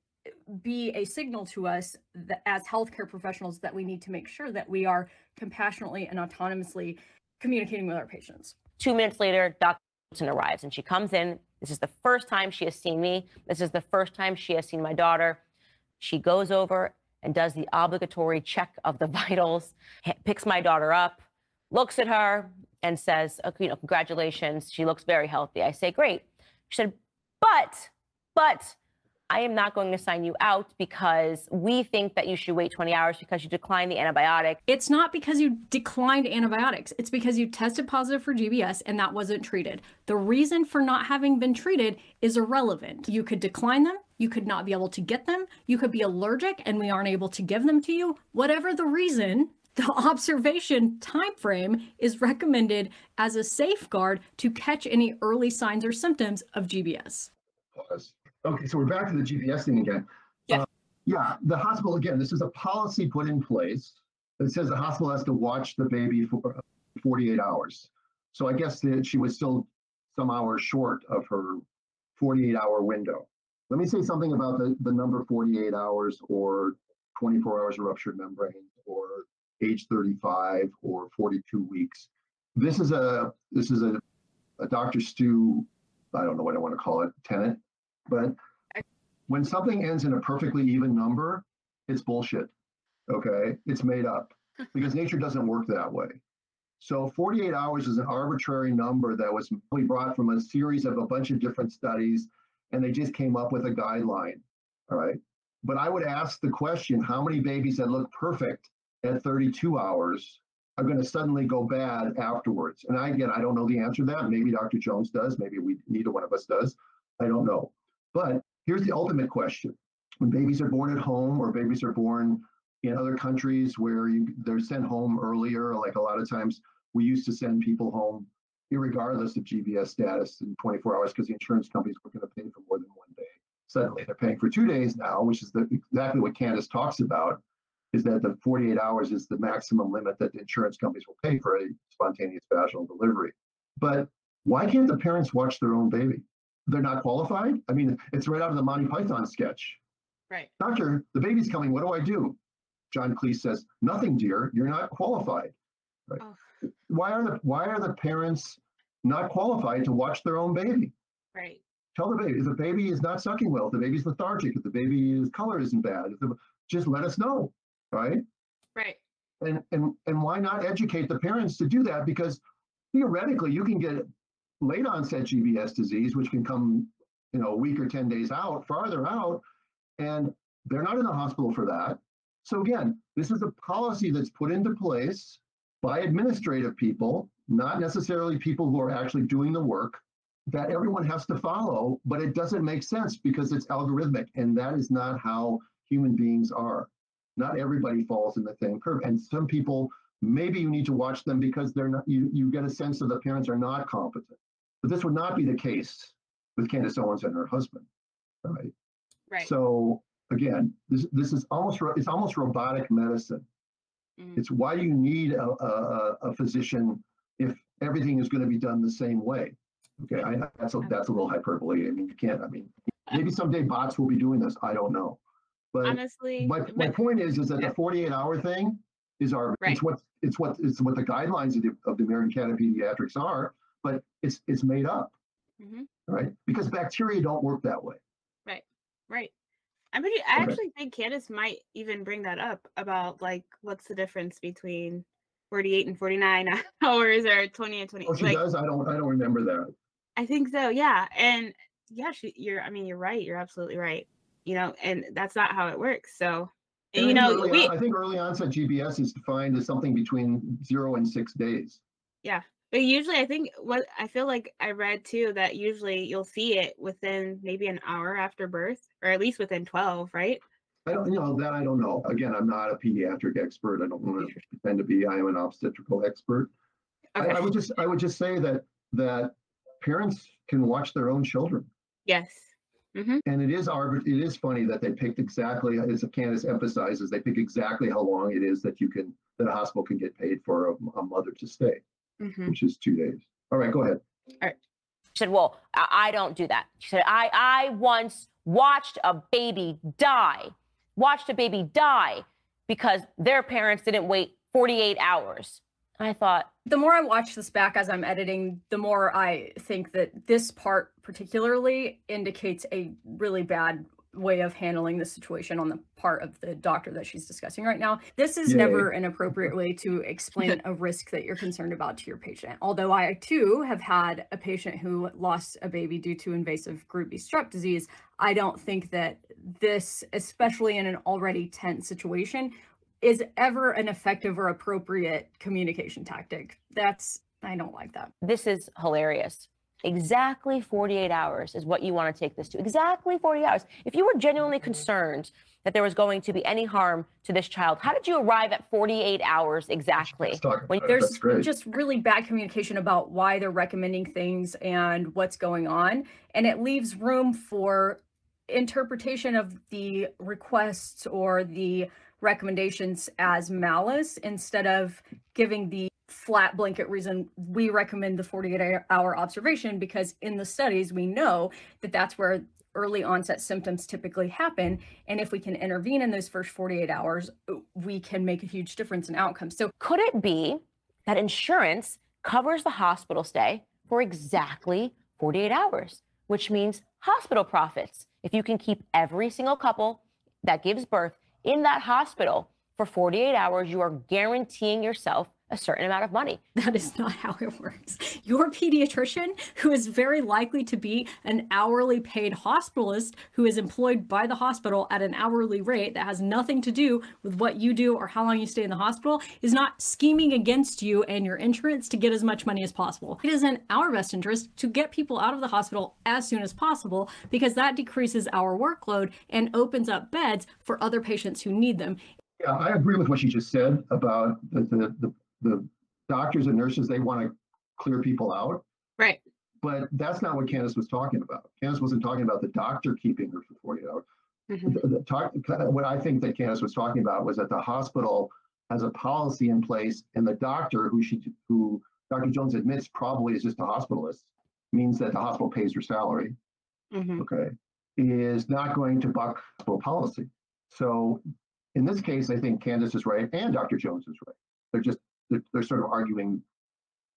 be a signal to us that as healthcare professionals that we need to make sure that we are compassionately and autonomously communicating with our patients. Two minutes later, Dr. Wilson arrives and she comes in. This is the first time she has seen me. This is the first time she has seen my daughter. She goes over and does the obligatory check of the vitals, picks my daughter up, looks at her, and says, "Okay, you know, congratulations. She looks very healthy. I say, great. She said, but, but I am not going to sign you out because we think that you should wait 20 hours because you declined the antibiotic. It's not because you declined antibiotics, it's because you tested positive for GBS and that wasn't treated. The reason for not having been treated is irrelevant. You could decline them, you could not be able to get them, you could be allergic and we aren't able to give them to you. Whatever the reason, the observation time frame is recommended as a safeguard to catch any early signs or symptoms of GBS. Pause. Okay, so we're back to the GBS thing again. Yeah. Uh, yeah, the hospital, again, this is a policy put in place that says the hospital has to watch the baby for uh, 48 hours. So I guess that she was still some hours short of her 48 hour window. Let me say something about the, the number 48 hours or 24 hours of ruptured membrane or age 35 or 42 weeks. This is a this is a, a Dr. Stu, I don't know what I want to call it, tenant, but when something ends in a perfectly even number, it's bullshit. Okay, it's made up because nature doesn't work that way. So 48 hours is an arbitrary number that was probably brought from a series of a bunch of different studies, and they just came up with a guideline. All right. But I would ask the question how many babies that look perfect at 32 hours are going to suddenly go bad afterwards? And I, again, I don't know the answer to that. Maybe Dr. Jones does. Maybe we, neither one of us does. I don't know. But here's the ultimate question when babies are born at home or babies are born in other countries where you, they're sent home earlier, like a lot of times we used to send people home regardless of GBS status in 24 hours because the insurance companies were going to pay for more than one day. suddenly they're paying for two days now, which is the, exactly what Candace talks about, is that the 48 hours is the maximum limit that the insurance companies will pay for a spontaneous vaginal delivery. But why can't the parents watch their own baby? They're not qualified? I mean, it's right out of the Monty Python sketch. Right. Doctor, the baby's coming. What do I do? John Cleese says, Nothing, dear. You're not qualified. Right. Oh. Why are the why are the parents not qualified to watch their own baby? Right. Tell the baby if the baby is not sucking well, if the baby's lethargic, if the baby's color isn't bad, the, just let us know, right? Right. And and and why not educate the parents to do that? Because theoretically, you can get late onset GBS disease, which can come, you know, a week or ten days out, farther out, and they're not in the hospital for that. So again, this is a policy that's put into place by administrative people, not necessarily people who are actually doing the work that everyone has to follow, but it doesn't make sense because it's algorithmic, and that is not how human beings are. Not everybody falls in the same curve, and some people maybe you need to watch them because they're not. You you get a sense that the parents are not competent, but this would not be the case with Candace Owens and her husband, right? Right. So again, this this is almost it's almost robotic medicine. Mhm. It's why you need a, a, a- physician if everything is going to be done the same way. Okay, I, that's a, that's a little hyperbole. I mean, you can't. I mean, maybe someday bots will be doing this. I don't know. But Honestly, my, my point is, is that yeah. the 48 hour thing is our, Right. it's what, it's what, it's what the guidelines of the, of the American Academy of Pediatrics are, but it's, it's made up, Mhm. right? Because bacteria don't work that way. Right. Right. I'm pretty, I Okay. actually think Candace might even bring that up about like what's the difference between 48 and 49 hours or 20 and 20. Oh, she like, does? I don't, I don't remember that. I think so. Yeah. And yeah, she, you're, I mean, you're right. You're absolutely right. You know, and that's not how it works. So, you know, think early we, on- I think early onset GBS is defined as something between zero and six days. But usually I think what I feel like I read too that usually you'll see it within maybe an hour after birth or at least within 12, right? I don't, you know, that I don't know. Again, I'm not a pediatric expert. I don't want to pretend to be. I am an obstetrical expert. I, Okay. I would just, I would just say that, that parents can watch their own children. yes. hmm And it is arbit, it is funny that they picked exactly, as Candace emphasizes, they pick exactly how long it is that you can, that a hospital can get paid for a, a mother to stay, hmm which is two days. All right, go ahead. All right. She said, Well, I, I don't do that. She said, I, I once watched a baby die, watched a baby die because their parents didn't wait 48 hours. I thought, the more I watch this back as I'm editing, the more I think that this part particularly indicates a really bad way of handling the situation on the part of the doctor that she's discussing right now. This is Yay. never an appropriate way to explain a risk that you're concerned about to your patient. Although I too have had a patient who lost a baby due to invasive group B strep disease, I don't think that this, especially in an already tense situation, is ever an effective or appropriate communication tactic. That's I don't like that. This is hilarious. Exactly 48 hours is what you want to take this to. Exactly 40 hours. If you were genuinely concerned that there was going to be any harm to this child, how did you arrive at 48 hours exactly? When. There's just really bad communication about why they're recommending things and what's going on. And it leaves room for interpretation of the requests or the recommendations as malice instead of giving the flat blanket reason we recommend the 48 hour observation because in the studies we know that that's where early onset symptoms typically happen and if we can intervene in those first 48 hours we can make a huge difference in outcomes so Could it be that insurance covers the hospital stay for exactly 48 hours, which means hospital profits? If you can keep every single couple that gives birth in that hospital for 48 hours, you are guaranteeing yourself a certain amount of money. That is not how it works. Your pediatrician, who is very likely to be an hourly paid hospitalist who is employed by the hospital at an hourly rate that has nothing to do with what you do or how long you stay in the hospital, is not scheming against you and your insurance to get as much money as possible. It is in our best interest to get people out of the hospital as soon as possible because that decreases our workload and opens up beds for other patients who need them. Yeah, I agree with what you just said about the, the, the, the doctors and nurses, they want to clear people out. Right. but that's not what Candace was talking about. Candace wasn't talking about the doctor keeping her for 48 hours. Mhm. The, the talk, what I think that Candace was talking about was that the hospital has a policy in place, and the doctor, who she, who Dr. Jones admits probably is just a hospitalist, means that the hospital pays her salary. Mhm. Okay, is not going to buck hospital policy. So, in this case, I think Candace is right and Dr. Jones is right. They're just they're, they're sort of arguing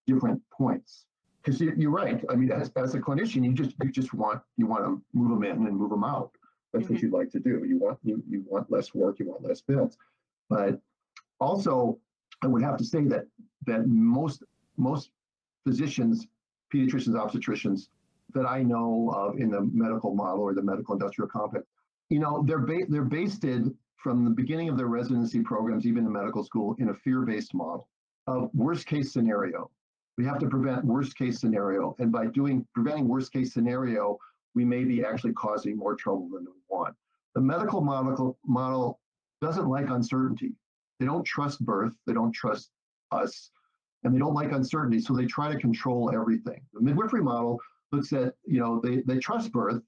different points. Because you, you're right. I mean, as, as a clinician, you just you just want you want to move them in and move them out. That's what Mhm. you'd like to do. You want you, you want less work, you want less bills. But also, I would have to say that that most most physicians, pediatricians, obstetricians that I know of in the medical model or the medical industrial complex, you know, they're ba- they're based in from the beginning of their residency programs, even in medical school, in a fear-based model of worst case scenario. We have to prevent worst case scenario, and by doing preventing worst case scenario, we may be actually causing more trouble than we want. The medical model model doesn't like uncertainty. They don't trust birth. They don't trust us, and they don't like uncertainty. So they try to control everything. The midwifery model looks at you know they they trust birth,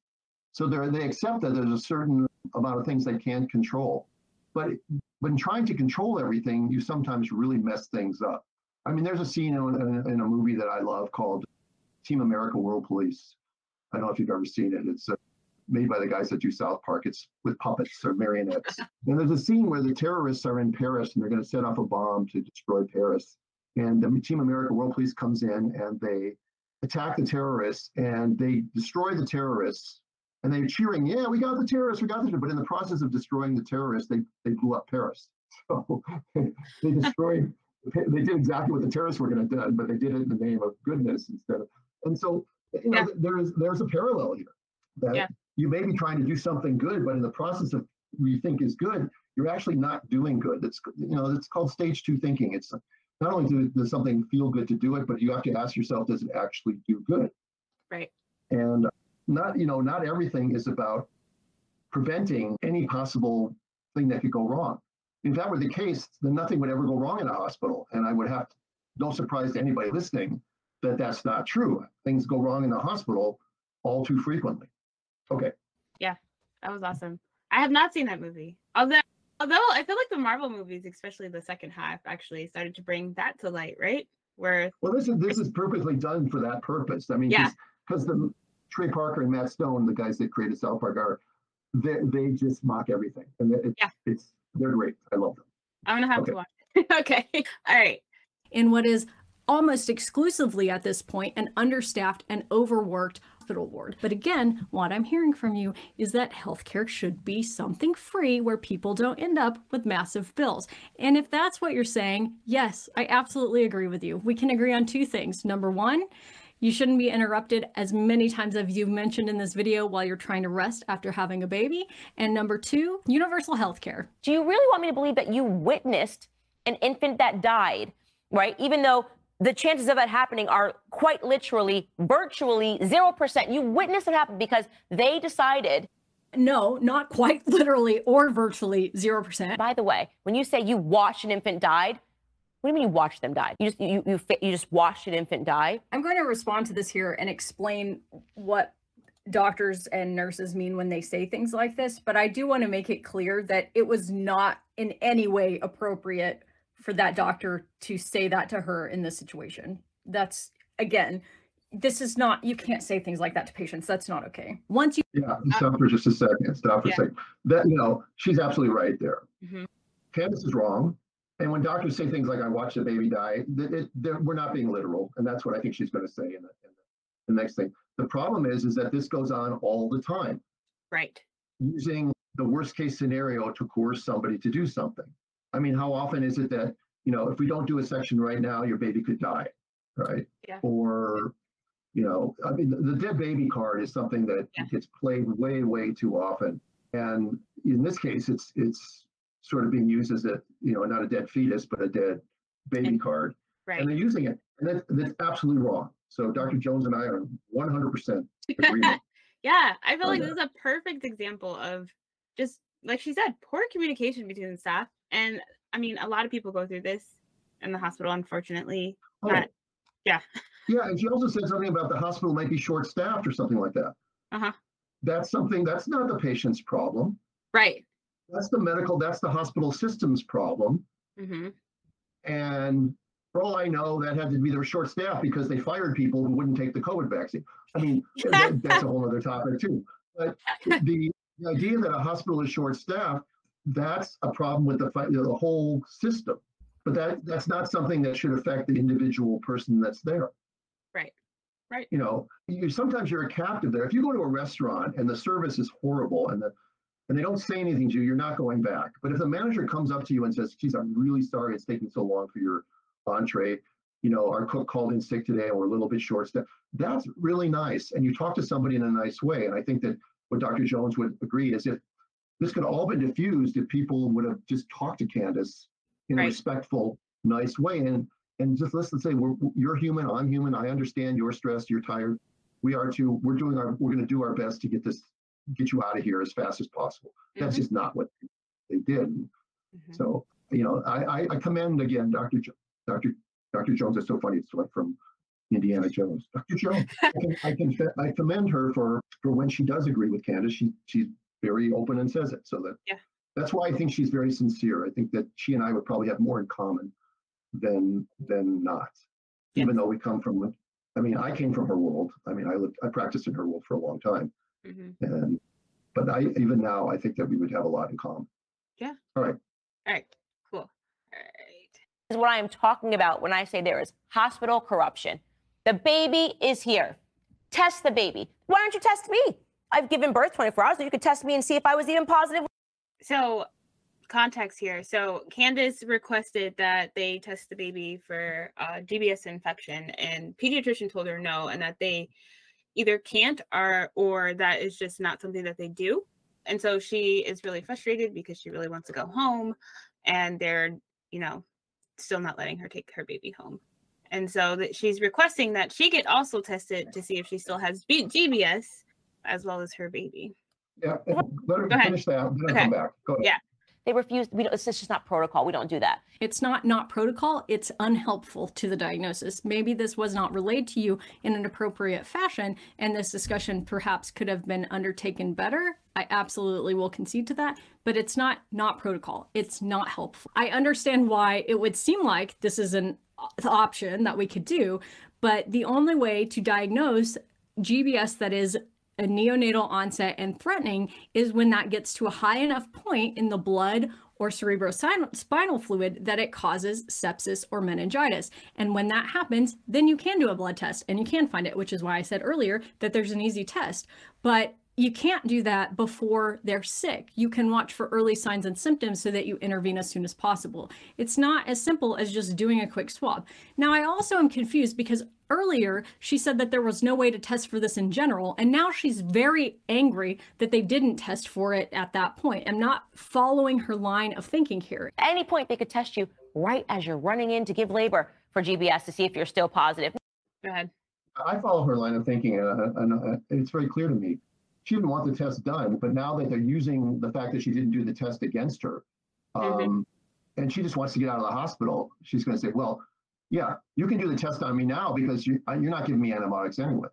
so they they accept that there's a certain amount of things they can't control. But when trying to control everything, you sometimes really mess things up. I mean, there's a scene in, in, in a movie that I love called Team America World Police. I don't know if you've ever seen it. It's uh, made by the guys that do South Park. It's with puppets or marionettes. and there's a scene where the terrorists are in Paris and they're going to set off a bomb to destroy Paris. And the Team America World Police comes in and they attack the terrorists and they destroy the terrorists. And they're cheering, yeah, we got the terrorists, we got the But in the process of destroying the terrorists, they, they blew up Paris. So they destroyed, they did exactly what the terrorists were going to do, but they did it in the name of goodness instead of. And so, you know, Yeah. there's there's a parallel here that Yeah. you may be trying to do something good, but in the process of what you think is good, you're actually not doing good. That's you know, it's called stage two thinking. It's not only do, does something feel good to do it, but you have to ask yourself, does it actually do good? Right. And not, you know, not everything is about preventing any possible thing that could go wrong. If that were the case, then nothing would ever go wrong in a hospital. And I would have no surprise to anybody listening that that's not true. Things go wrong in the hospital all too frequently. Okay. Yeah, that was awesome. I have not seen that movie. Although although I feel like the Marvel movies, especially the second half, actually started to bring that to light, right? Where Well, this is this is perfectly done for that purpose. I mean, Yeah. because the Trey Parker and Matt Stone, the guys that created South Park, are they they just mock everything, and it, Yeah. it's they're great. I love them. I'm gonna have Okay. to watch. it. okay. All right. in what is almost exclusively at this point an understaffed and overworked hospital ward. But again, what I'm hearing from you is that healthcare should be something free where people don't end up with massive bills. And if that's what you're saying, yes, I absolutely agree with you. We can agree on two things. Number one, you shouldn't be interrupted as many times as you've mentioned in this video while you're trying to rest after having a baby. And number two, universal health care. Do you really want me to believe that you witnessed an infant that died, right? Even though the chances of that happening are quite literally, virtually 0%. You witnessed it happen because they decided, No, not quite literally or virtually 0%. by the way, when you say you watched an infant died, what do you mean you watched them die? You just you you, you just watched an infant die? I'm going to respond to this here and explain what doctors and nurses mean when they say things like this, but I do want to make it clear that it was not in any way appropriate for that doctor to say that to her in this situation. That's again, this is not you can't say things like that to patients. That's not okay. Once you Yeah, stop for just a second. Stop for Yeah. a second. That you know, she's absolutely right there. Mhm. Candace is wrong. And when doctors say things like "I watched a baby die," th- it, we're not being literal, and that's what I think she's going to say in the, in the, the next thing. The problem is, is that this goes on all the time, Right. using the worst case scenario to coerce somebody to do something. I mean, how often is it that you know, if we don't do a section right now, your baby could die, right? Yeah. Or you know, I mean, the, the dead baby card is something that Yeah. gets played way, way too often. And in this case, it's it's sort of being used as a you know not a dead fetus, but a dead baby And- card, Right. and they're using it, and that's, that's absolutely wrong. So Dr. Jones and I are 100% agreement. yeah, I feel like that. this is a perfect example of just like she said, poor communication between the staff. And I mean, a lot of people go through this in the hospital, unfortunately. Oh, Not Yeah. Yeah, and she also said something about the hospital might be short-staffed or something like that. Uh-huh. That's something, that's not the patient's problem. Right. That's the medical, that's the hospital system's problem. hmm And for all I know, that had to be their short staff because they fired people who wouldn't take the COVID vaccine. I mean, that- that's a whole other topic too. But the, the idea that a hospital is short staffed, that's a problem with the, the whole system. But that, that's not something that should affect the individual person that's there. Right. Right. You know, you, sometimes you're a captive there. If you go to a restaurant and the service is horrible and the, and they don't say anything to you, you're not going back. But if the manager comes up to you and says, geez, I'm really sorry it's taking so long for your entree. You know, our cook called in sick today and we're a little bit short staffed. That's really nice. And you talk to somebody in a nice way. And I think that what Dr. Jones would agree is if this could all been diffused if people would have just talked to Candace in a respectful, nice way and and just listen say we're you're human, I'm human, I understand you're stressed, you're tired. We are too. We're doing our we're gonna do our best to get this get you out of here as fast as possible. That's Mhm. just not what they did. Mhm. So, you know, I, I, I commend again, Dr. Jo- Dr. Dr. Jones is so funny. It's like from Indiana Jones. Dr. Jones, I can, I can, I commend her for, for when she does agree with Candace, she, she's very open and says it. So that, Yeah. that's why I think she's very sincere. I think that she and I would probably have more in common than, than not. Yeah. Even though we come from, I mean, I came from her world. I mean, I lived, I practiced in her world for a long time. Mhm. And, but I, even now, I think that we would have a lot in common. Yeah. All right. All right. Cool. All right. This is what I am talking about when I say there is hospital corruption. The baby is here. Test the baby. Why don't you test me? I've given birth 24 hours, so you could test me and see if I was even positive. So, context here. So, Candace requested that they test the baby for uh, GBS infection, and pediatrician told her no, and that they either can't or or that is just not something that they do. And so she is really frustrated because she really wants to go home, and they're you know still not letting her take her baby home. And so that she's requesting that she get also tested to see if she still has B- GBS as well as her baby. Yeah, let her Go ahead. finish that, then I'll Okay. come back. Go ahead. Yeah. They refuse. We don't, it's just not protocol. We don't do that. It's not not protocol, it's unhelpful to the diagnosis. Maybe this was not relayed to you in an appropriate fashion and this discussion perhaps could have been undertaken better. I absolutely will concede to that, but it's not not protocol. It's not helpful. I understand why it would seem like this is an option that we could do, but the only way to diagnose GBS that is a neonatal onset and threatening is when that gets to a high enough point in the blood or cerebrospinal fluid that it causes sepsis or meningitis. And when that happens, then you can do a blood test and you can find it, which is why I said earlier that there's an easy test. But you can't do that before they're sick. You can watch for early signs and symptoms so that you intervene as soon as possible. It's not as simple as just doing a quick swab. Now, I also am confused because earlier she said that there was no way to test for this in general, and now she's very angry that they didn't test for it at that point. I'm not following her line of thinking here. At any point, they could test you right as you're running in to give labor for GBS to see if you're still positive. Go ahead. I follow her line of thinking, and, uh, and uh, it's very clear to me. She didn't want the test done, but now that they're using the fact that she didn't do the test against her, um, Mhm. and she just wants to get out of the hospital, she's going to say, "Well, yeah, you can do the test on me now because you, uh, you're not giving me antibiotics anyway.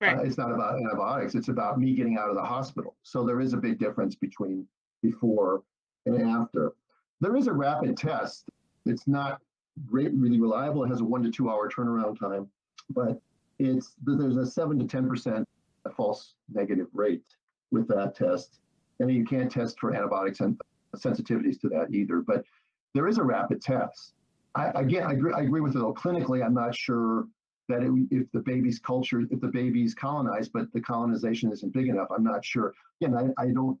Right. Uh, it's not about antibiotics; it's about me getting out of the hospital. So there is a big difference between before and after. There is a rapid test. It's not great, really reliable. It has a one to two hour turnaround time, but it's there's a seven to ten percent false negative rate with that test, and you can't test for antibiotics and sensitivities to that either. But there is a rapid test. I, again, I agree, I agree with it. Though clinically, I'm not sure that it, if the baby's culture, if the baby's colonized, but the colonization isn't big enough. I'm not sure. Again, I, I don't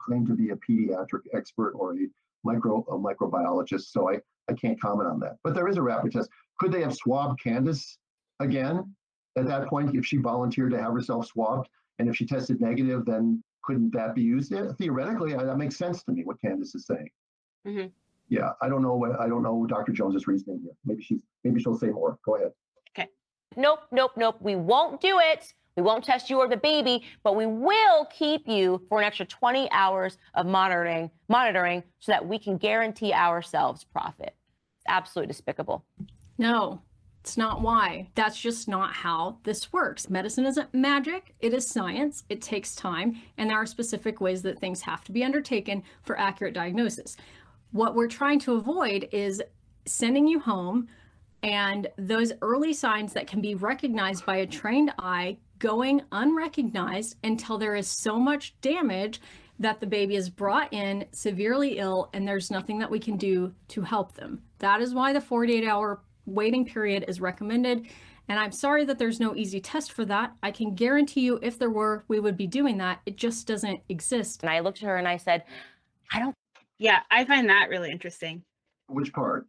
claim to be a pediatric expert or a micro a microbiologist, so I, I can't comment on that. But there is a rapid test. Could they have swabbed Candace again at that point if she volunteered to have herself swabbed? And if she tested negative, then couldn't that be used? Theoretically, that makes sense to me what Candace is saying. Mhm. Yeah, I don't know what I don't know Dr. Jones's reasoning here. Maybe she's maybe she'll say more. Go ahead. Okay. Nope, nope, nope. We won't do it. We won't test you or the baby, but we will keep you for an extra 20 hours of monitoring, monitoring so that we can guarantee ourselves profit. It's absolutely despicable. No, It's not why. That's just not how this works. Medicine isn't magic, it is science. It takes time, and there are specific ways that things have to be undertaken for accurate diagnosis. What we're trying to avoid is sending you home and those early signs that can be recognized by a trained eye going unrecognized until there is so much damage that the baby is brought in severely ill and there's nothing that we can do to help them. That is why the 48 hour waiting period is recommended. And I'm sorry that there's no easy test for that. I can guarantee you, if there were, we would be doing that. It just doesn't exist. And I looked at her and I said, I don't. Yeah, I find that really interesting. Which part?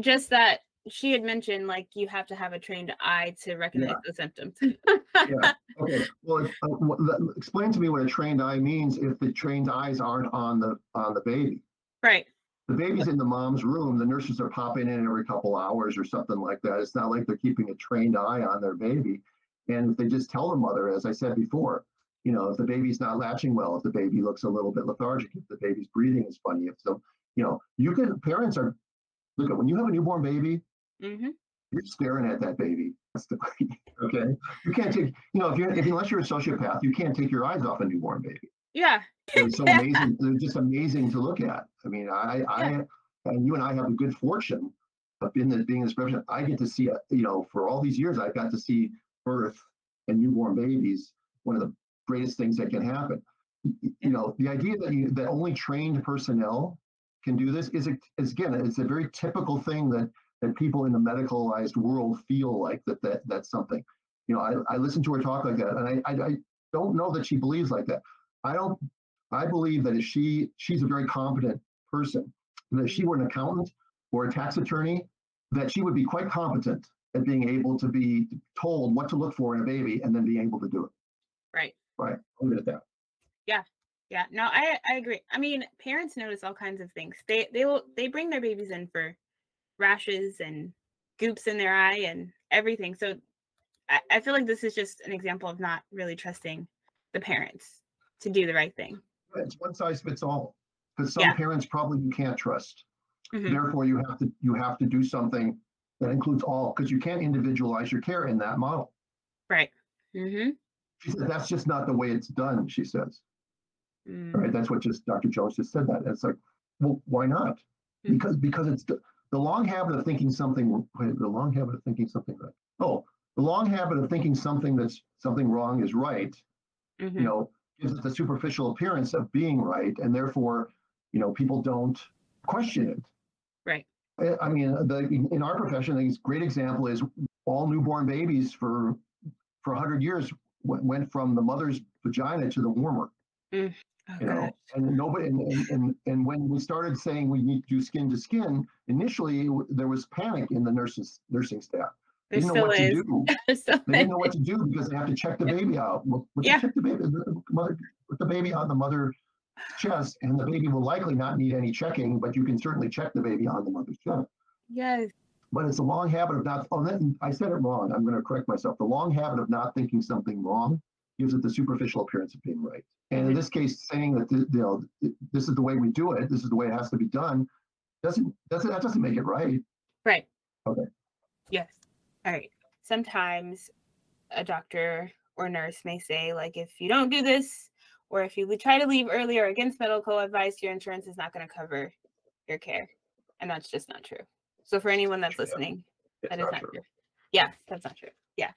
Just that she had mentioned like you have to have a trained eye to recognize Yeah. the symptoms. Yeah. Okay. Well, if- uh, explain to me what a trained eye means if the trained eyes aren't on the on the baby. right. The baby's in the mom's room. The nurses are popping in every couple hours or something like that. It's not like they're keeping a trained eye on their baby. And if they just tell the mother, as I said before, you know, if the baby's not latching well, if the baby looks a little bit lethargic, if the baby's breathing is funny, if so, you know, you can. Parents are look at when you have a newborn baby, hmm you're staring at that baby. That's the okay. You can't take, you know, if you're if, unless you're a sociopath, you can't take your eyes off a newborn baby. Yeah. They're so amazing. They're just amazing to look at. I mean, I, I, and you and I have the good fortune of being the being this profession. I get to see, you know, for all these years, I've got to see birth and newborn babies. One of the greatest things that can happen. You know, the idea that you that only trained personnel can do this is, a, is again, it's a very typical thing that that people in the medicalized world feel like that that that's something. You know, I, I listen to her talk like that, and I, I I don't know that she believes like that. I don't. I believe that if she she's a very competent person, that if she were an accountant or a tax attorney, that she would be quite competent at being able to be told what to look for in a baby and then being able to do it. Right. Right. I'll leave it at that. Yeah. Yeah. No, I I agree. I mean, parents notice all kinds of things. They they will they bring their babies in for rashes and goops in their eye and everything. So I, I feel like this is just an example of not really trusting the parents to do the right thing. It's one size fits all. Because some Yeah. parents probably you can't trust. Mhm. Therefore, you have to you have to do something that includes all because you can't individualize your care in that model. Right. Mm-hmm. She said that's just not the way it's done. She says. Mm. Right. That's what just Dr. Jones just said that. It's like, well, why not? Hmm. Because because it's the, the long habit of thinking something. The long habit of thinking something right. Oh, the long habit of thinking something that's something wrong is right. Mhm. You know, gives it the superficial appearance of being right, and therefore, you know, people don't question it. Right. I- I mean, the in our profession, a great example is all newborn babies for for 100 years went, went from the mother's vagina to the warmer. Oh, you know and nobody and, and, and when we started saying we need to do skin to skin initially there was panic in the nurses nursing staff. They didn't know still what is. to do they didn't know what to do because they have to check the baby out. Well, Yeah. check the baby the mother put the baby on the mother's chest and the baby will likely not need any checking but you can certainly check the baby on the mother's chest. Yes. But it's a long habit of not oh then i said it wrong i'm going to correct myself the long habit of not thinking something wrong gives it the superficial appearance of being right and in Mhm. this case saying that th- you know this is the way we do it this is the way it has to be done doesn't doesn't that doesn't make it right Right. Okay. Yes. All right. Sometimes a doctor or nurse may say, like, if you don't do this, or if you try to leave early or against medical advice, your insurance is not going to cover your care. And that's just not true. So for anyone that's listening, It's that is not not true. true. Yeah, that's not true. Yeah.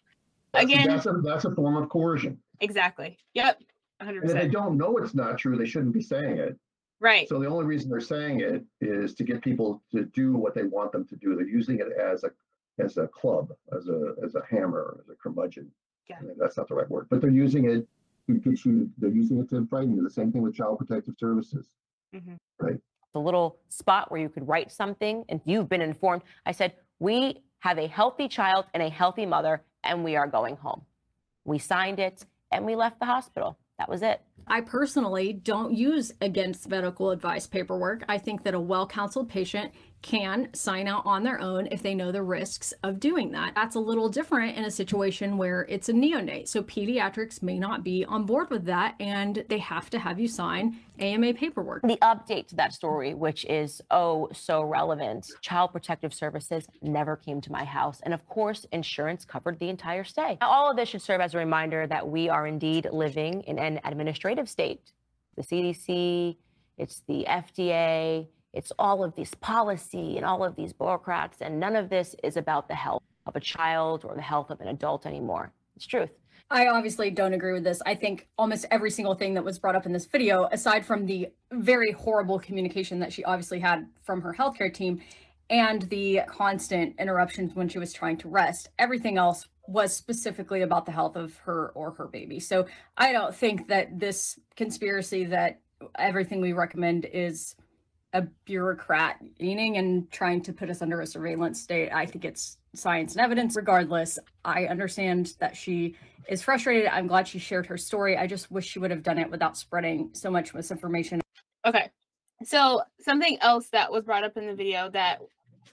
That's- Again, that's a, that's a form of coercion exactly. Yep. 100. and if they don't know it's not true they shouldn't be saying it Right. so the only reason they're saying it is to get people to do what they want them to do they're using it as a as a club as a as a hammer as a curmudgeon Yeah. I mean, that's not the right word but they're using it to get you they're using it to frighten you the same thing with child protective services Mhm. The little spot where you could write something and you've been informed. I said, We have a healthy child and a healthy mother, and we are going home. We signed it and we left the hospital. That was it. I personally don't use against medical advice paperwork. I think that a well counseled patient can sign out on their own if they know the risks of doing that. That's a little different in a situation where it's a neonate. So pediatrics may not be on board with that and they have to have you sign AMA paperwork. The update to that story, which is oh so relevant, Child Protective Services never came to my house. And of course, insurance covered the entire stay. Now, all of this should serve as a reminder that we are indeed living in an administrative state. The CDC, it's the FDA, it's all of this policy and all of these bureaucrats, and none of this is about the health of a child or the health of an adult anymore. It's truth. I obviously don't agree with this. I think almost every single thing that was brought up in this video, aside from the very horrible communication that she obviously had from her healthcare team and the constant interruptions when she was trying to rest, everything else was specifically about the health of her or her baby. So I don't think that this conspiracy that everything we recommend is a bureaucrat leaning and trying to put us under a surveillance state. I think it's science and evidence. Regardless, I understand that she is frustrated. I'm glad she shared her story. I just wish she would have done it without spreading so much misinformation. Okay. So something else that was brought up in the video that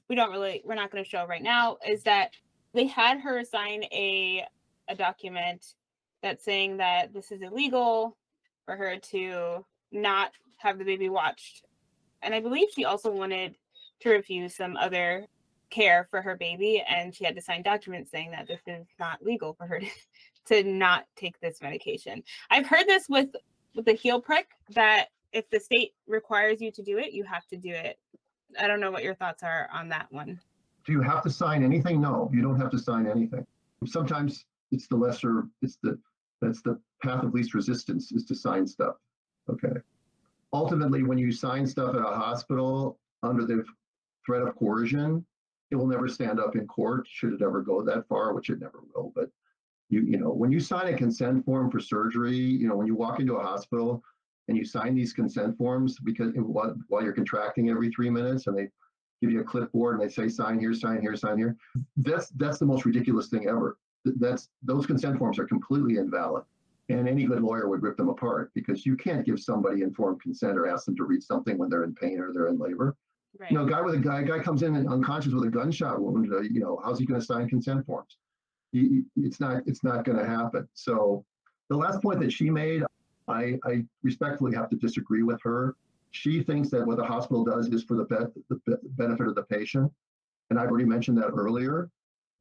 we don't really we're not going to show right now is that they had her sign a a document that's saying that this is illegal for her to not have the baby watched and I believe she also wanted to refuse some other care for her baby, and she had to sign documents saying that this is not legal for her to, to not take this medication. I've heard this with with the heel prick that if the state requires you to do it, you have to do it. I don't know what your thoughts are on that one. Do you have to sign anything? No, you don't have to sign anything. Sometimes it's the lesser, it's the that's the path of least resistance is to sign stuff. Okay ultimately, when you sign stuff at a hospital under the threat of coercion, it will never stand up in court should it ever go that far, which it never will. But you, you know, when you sign a consent form for surgery, you know, when you walk into a hospital and you sign these consent forms because while, while you're contracting every three minutes and they give you a clipboard and they say sign here, sign here, sign here, that's that's the most ridiculous thing ever. That's those consent forms are completely invalid. And any good lawyer would rip them apart because you can't give somebody informed consent or ask them to read something when they're in pain or they're in labor. Right. You know, a guy with a guy, a guy comes in and unconscious with a gunshot wound. Uh, you know, how's he going to sign consent forms? He, it's not. It's not going to happen. So, the last point that she made, I, I respectfully have to disagree with her. She thinks that what the hospital does is for the, be- the be- benefit of the patient, and I've already mentioned that earlier.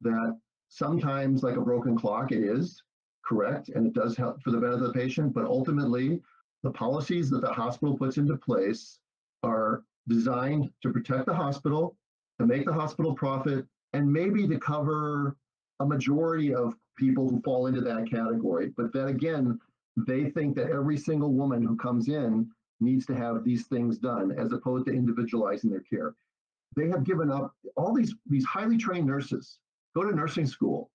That sometimes, like a broken clock, it is correct, and it does help for the benefit of the patient, but ultimately, the policies that the hospital puts into place are designed to protect the hospital, to make the hospital profit, and maybe to cover a majority of people who fall into that category. But then again, they think that every single woman who comes in needs to have these things done as opposed to individualizing their care. They have given up all these these highly trained nurses go to nursing school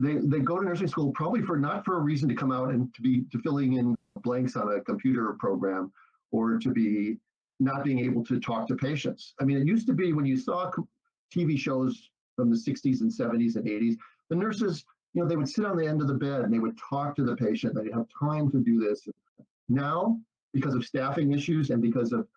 they they go to nursing school probably for not for a reason to come out and to be to filling in blanks on a computer program or to be not being able to talk to patients. I mean, it used to be when you saw TV shows from the 60s and 70s and 80s, the nurses, you know, they would sit on the end of the bed and they would talk to the patient. They'd have time to do this. Now, because of staffing issues and because of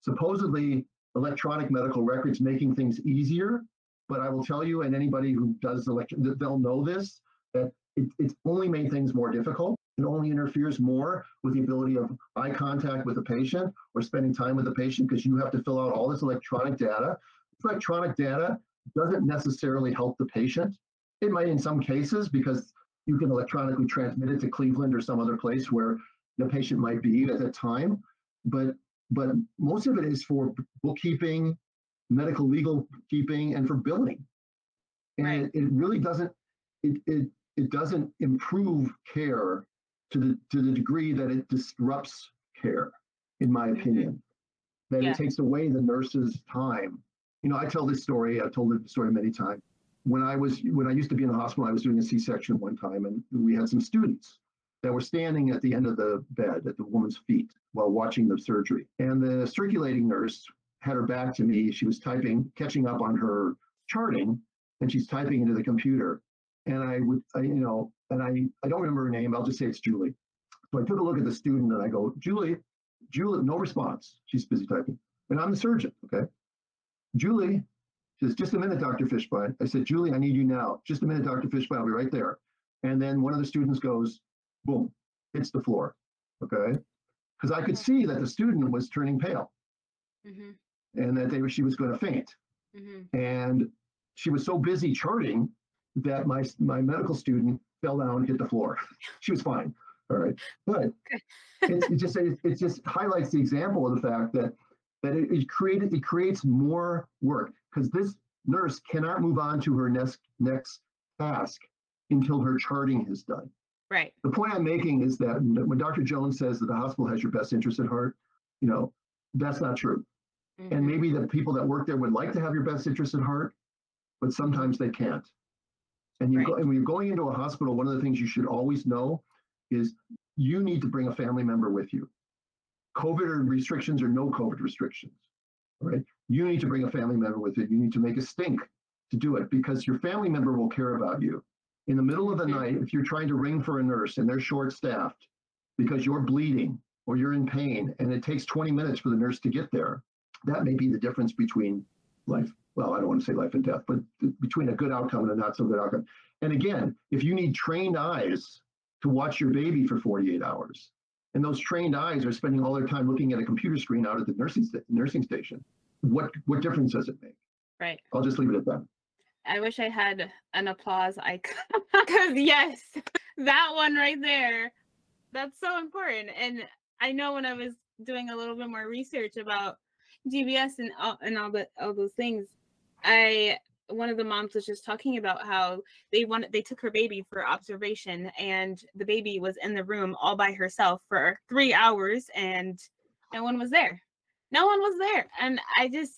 supposedly electronic medical records making things easier, but I will tell you, and anybody who does the election, they'll know this, that it, it's only made things more difficult. It only interferes more with the ability of eye contact with the patient or spending time with the patient because you have to fill out all this electronic data. This electronic data doesn't necessarily help the patient. It might in some cases because you can electronically transmit it to Cleveland or some other place where the patient might be at that time. But but most of it is for bookkeeping medical legal keeping and for billing. And right. it, it, really doesn't it, it it doesn't improve care to the to the degree that it disrupts care, in my mm-hmm. opinion. That yeah. it takes away the nurse's time. You know, I tell this story, I've told the story many times. When I was when I used to be in the hospital, I was doing a C-section one time and we had some students that were standing at the end of the bed at the woman's feet while watching the surgery. And the circulating nurse had her back to me. She was typing, catching up on her charting, and she's typing into the computer. And I would, I, you know, and I, I don't remember her name. I'll just say it's Julie. So I took a look at the student and I go, Julie, Julie, no response. She's busy typing. And I'm the surgeon, okay? Julie says, just a minute, Dr. Fischbein. I said, Julie, I need you now. Just a minute, Dr. Fischbein. I'll be right there. And then one of the students goes, boom, hits the floor, okay? Because I could see that the student was turning pale Mhm, and that they she was going to faint. mhm. And she was so busy charting that my my medical student fell down, hit the floor. she was fine. All right, but it, it just it, it just highlights the example of the fact that that it, it created it creates more work because this nurse cannot move on to her next next task until her charting is done. Right. The point I'm making is that when Dr. Jones says that the hospital has your best interest at heart, you know, that's not true. And maybe the people that work there would like to have your best interest at heart, but sometimes they can't. And you go, Right. and when you're going into a hospital, one of the things you should always know is you need to bring a family member with you. COVID or restrictions or no COVID restrictions, right? You need to bring a family member with you. You need to make a stink to do it because your family member will care about you. In the middle of the Mhm. night, if you're trying to ring for a nurse and they're short staffed because you're bleeding or you're in pain and it takes 20 minutes for the nurse to get there, that may be the difference between life. Well, I don't want to say life and death, but between a good outcome and a not so good outcome. And again, if you need trained eyes to watch your baby for 48 hours, and those trained eyes are spending all their time looking at a computer screen out at the nursing nursing station, what what difference does it make? Right. I'll just leave it at that. I wish I had an applause icon. Because yes, that one right there, that's so important. And I know when I was doing a little bit more research about GBS and all, and all the all those things, I one of the moms was just talking about how they wanted they took her baby for observation and the baby was in the room all by herself for three hours and no one was there. No one was there. And I just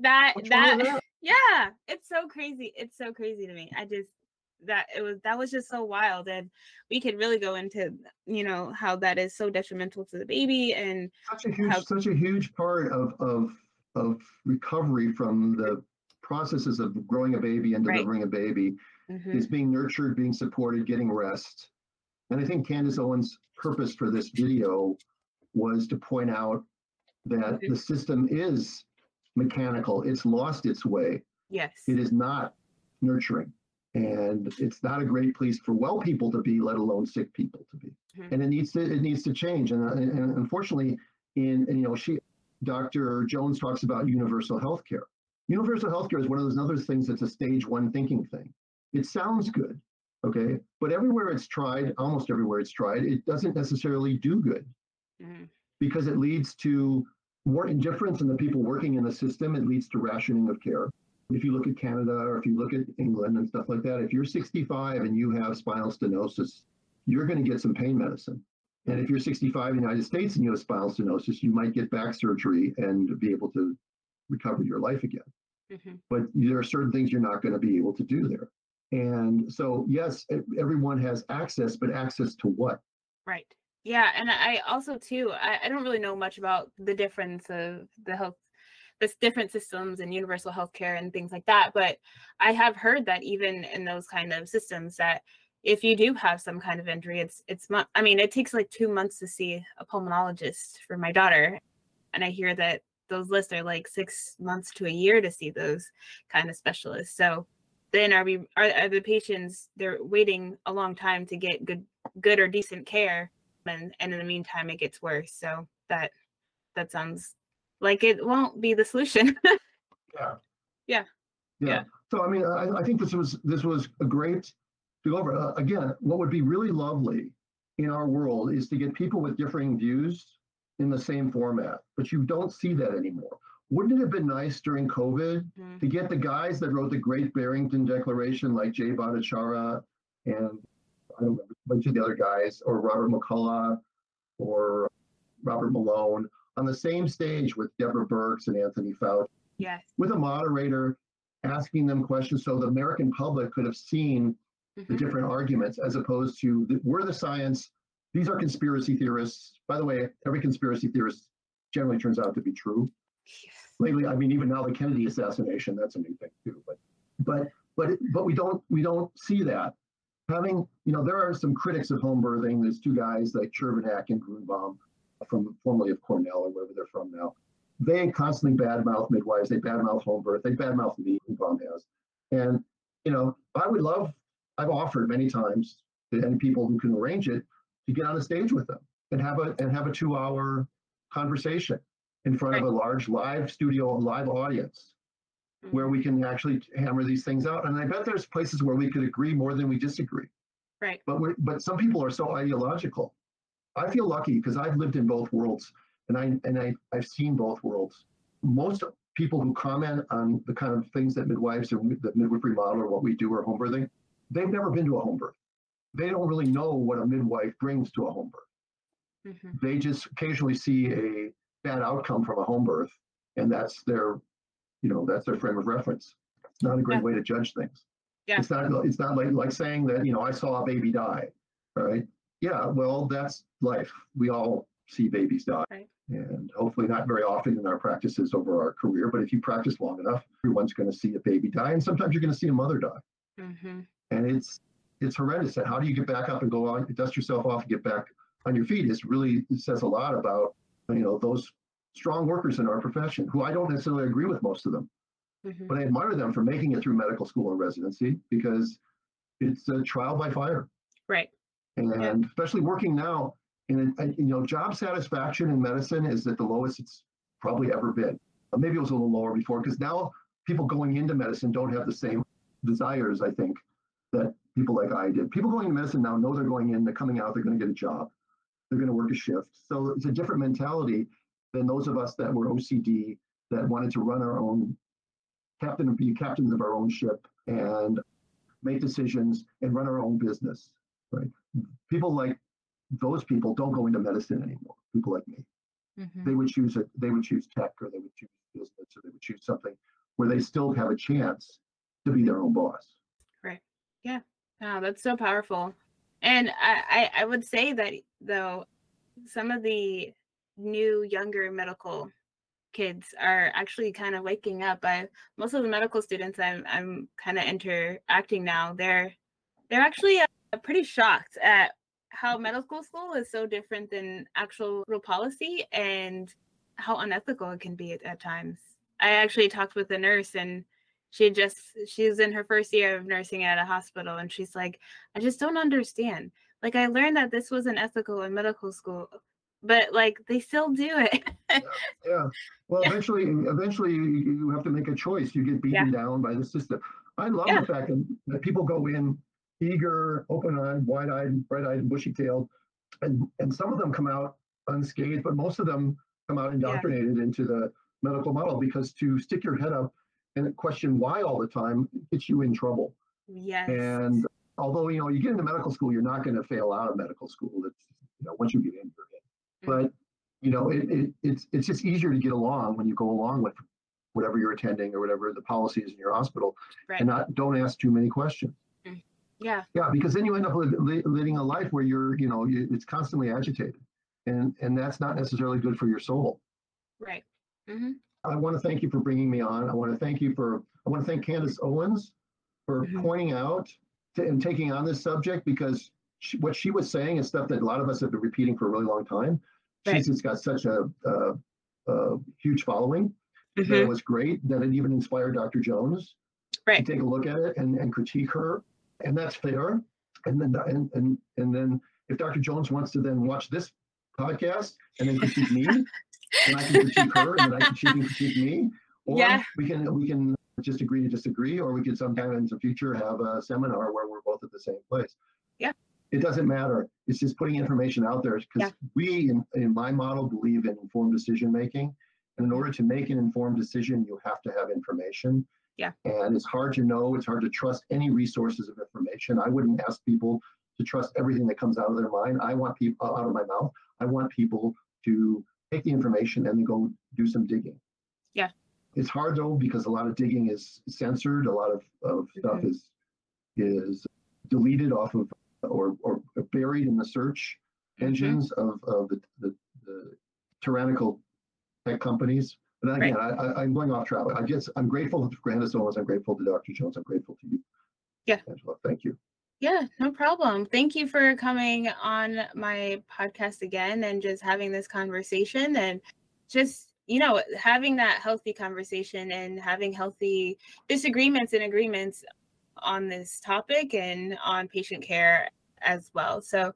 that What's wrong that with that? yeah it's so crazy it's so crazy to me i just that it was that was just so wild and we could really go into you know how that is so detrimental to the baby and Such a huge, how- such a huge part of of of recovery from the processes of growing a baby and Right. delivering a baby Mhm, is being nurtured, being supported, getting rest. And I think Candace Owens' purpose for this video was to point out that Mhm. the system is mechanical. It's lost its way. yes It is not nurturing. And it's not a great place for well people to be, let alone sick people to be. Mhm. And it needs to it needs to change. And, uh, and unfortunately, in and, you know, she Dr. Jones talks about universal health care. Universal health care is one of those other things that's a stage one thinking thing. It sounds good, okay, but everywhere it's tried, almost everywhere it's tried, it doesn't necessarily do good Mhm, because it leads to more indifference in the people working in the system. It leads to rationing of care. If you look at Canada or if you look at England and stuff like that, if you're 65 and you have spinal stenosis, you're going to get some pain medicine. And if you're 65 in the United States and you have spinal stenosis, you might get back surgery and be able to recover your life again. mhm. But there are certain things you're not going to be able to do there. And so, yes, everyone has access, but access to what? right yeah and i also too I, I don't really know much about the difference of the health different systems and universal healthcare and things like that but i have heard that even in those kind of systems that if you do have some kind of injury it's it's i mean it takes like two months to see a pulmonologist for my daughter and i hear that those lists are like six months to a year to see those kind of specialists so then are we are, are the patients they're waiting a long time to get good good or decent care and and in the meantime it gets worse so that that sounds like it won't be the solution Yeah. Yeah. Yeah. So I mean, I, I think this was this was a great to go over. Uh, again, what would be really lovely in our world is to get people with differing views in the same format, but you don't see that anymore. Wouldn't it have been nice during COVID Mhm. to get the guys that wrote the Great Barrington Declaration, like Jay Bhattacharya and I don't remember a bunch of the other guys, or Robert McCullough, or Robert Malone, on the same stage with Deborah Birx and Anthony Fauci yes with a moderator asking them questions so the American public could have seen the Mhm. different arguments as opposed to the, we're the science. These are conspiracy theorists. By the way, every conspiracy theorist generally turns out to be true. Yes. Lately, I mean, even now the Kennedy assassination, that's a new thing too. But but but but we don't we don't see that. having, you know, there are some critics of home birthing. There's two guys like Chervenak and Grunbaum from formerly of Cornell or wherever they're from now. They constantly badmouth midwives. They badmouth home birth. They badmouth me. Grunbaum has, and you know, I would love. I've offered many times to any people who can arrange it to get on a stage with them and have a and have a two-hour conversation in front Right. of a large live studio, live audience, where we mm-hmm. can actually hammer these things out. And I bet there's places where we could agree more than we disagree. Right. But we're but some people are so ideological. I feel lucky because I've lived in both worlds and I and I, I've seen both worlds. Most people who comment on the kind of things that midwives or the midwifery model or what we do or home birthing, they've never been to a home birth. They don't really know what a midwife brings to a home birth Mhm. they just occasionally see a bad outcome from a home birth and that's their you know that's their frame of reference it's not a great Yeah. way to judge things Yeah. it's not it's not like like saying that you know i saw a baby die right yeah well that's life we all see babies die Right. and hopefully not very often in our practices over our career but if you practice long enough everyone's going to see a baby die and sometimes you're going to see a mother die Mhm. and it's it's horrendous. And how do you get back up and go on, dust yourself off, and get back on your feet? Is really says a lot about you know those strong workers in our profession, who I don't necessarily agree with most of them, Mhm. but I admire them for making it through medical school and residency because it's a trial by fire, Right. And especially working now. And, you know, job satisfaction in medicine is at the lowest it's probably ever been. Maybe it was a little lower before because now people going into medicine don't have the same desires, I think, that people like I did. People going into medicine now know they're going in, they're coming out, they're going to get a job, they're going to work a shift. So it's a different mentality than those of us that were OCD that wanted to run our own captain be captains of our own ship and make decisions and run our own business. Right? People like those people don't go into medicine anymore. People like me Mhm. they would choose it. They would choose tech, or they would choose business, or they would choose something where they still have a chance to be their own boss. Right. Yeah. Wow, that's so powerful. And I, I, I would say that though, some of the new younger medical kids are actually kind of waking up. I most of the medical students I'm I'm kind of interacting now. They're they're actually uh, pretty shocked at how mm-hmm. medical school is so different than actual real policy and how unethical it can be at, at times. I actually talked with a nurse and she just she's in her first year of nursing at a hospital and she's like i just don't understand like i learned that this wasn't ethical in medical school but like they still do it Yeah. Well, Yeah. eventually, eventually, you, have to make a choice. You get beaten down by the system. I love Yeah. the fact that, that people go in eager, open-eyed, wide-eyed, bright-eyed, and bushy-tailed, and and some of them come out unscathed, but most of them come out indoctrinated into the medical model because to stick your head up and question why all the time gets you in trouble. yes And although you know you get into medical school, you're not going to fail out of medical school. It's you know once you get in, you're in. Mm. But you know it, it, it's it's just easier to get along when you go along with whatever you're attending or whatever the policy is in your hospital, right and not don't ask too many questions. Yeah Yeah, because then you end up li- li- living a life where you're you know it's constantly agitated, and and that's not necessarily good for your soul. right hmm I want to thank you for bringing me on. I want to thank you for, I want to thank Candace Owens for Mhm. pointing out to, and taking on this subject because she, what she was saying is stuff that a lot of us have been repeating for a really long time. Right. She's just got such a, a, a huge following that it was great that it even inspired Dr. Jones Right. to take a look at it and, and critique her. And that's fair. And then, and, and, and then if Dr. Jones wants to then watch this podcast and then critique me, and I can critique her, and then I can, she can critique me, or Yeah. we can we can just agree to disagree, or we could sometime in the future have a seminar where we're both at the same place. Yeah. It doesn't matter. It's just putting information out there because Yeah. we, in, in my model, believe in informed decision making. And in order to make an informed decision, you have to have information. Yeah. And it's hard to know. It's hard to trust any resources of information. I wouldn't ask people to trust everything that comes out of their mind. I want people out of my mouth. I want people to take the information and then go do some digging. Yeah. It's hard though because a lot of digging is censored. A lot of, of stuff Mhm. is is deleted off of or, or buried in the search Mhm. engines of, of the, the, the tyrannical tech companies. But again, I, I, I'm going off track. I guess I'm grateful to Candace Owens. I'm grateful to Dr. Jones. I'm grateful to you. Yeah. Angela. Thank you. Yeah, no problem. Thank you for coming on my podcast again and just having this conversation and just, you know, having that healthy conversation and having healthy disagreements and agreements on this topic and on patient care as well. So,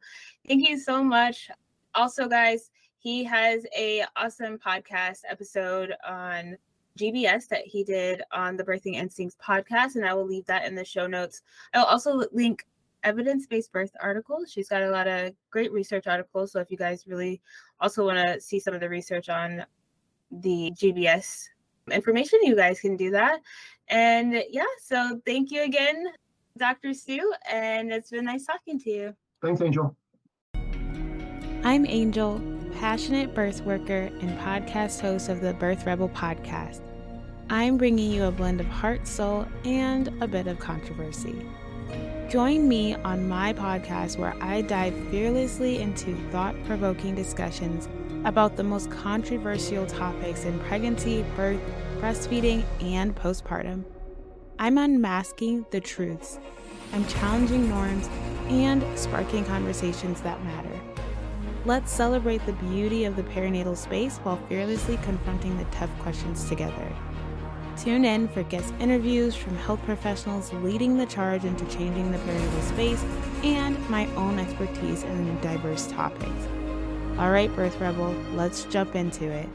thank you so much. Also, guys, he has a awesome podcast episode on GBS that he did on the Birthing Instincts podcast, and I will leave that in the show notes. I'll also link evidence based birth articles. She's got a lot of great research articles. So if you guys really also want to see some of the research on the GBS information, you guys can do that. And yeah, so thank you again, Dr. Stu, and it's been nice talking to you. Thanks, Angel. I'm Angel, passionate birth worker and podcast host of the Birth Rebel podcast. I'm bringing you a blend of heart, soul, and a bit of controversy. Join me on my podcast where I dive fearlessly into thought provoking discussions about the most controversial topics in pregnancy, birth, breastfeeding, and postpartum. I'm unmasking the truths, I'm challenging norms, and sparking conversations that matter. Let's celebrate the beauty of the perinatal space while fearlessly confronting the tough questions together. Tune in for guest interviews from health professionals leading the charge into changing the perinatal space and my own expertise in diverse topics. All right, Birth Rebel, let's jump into it.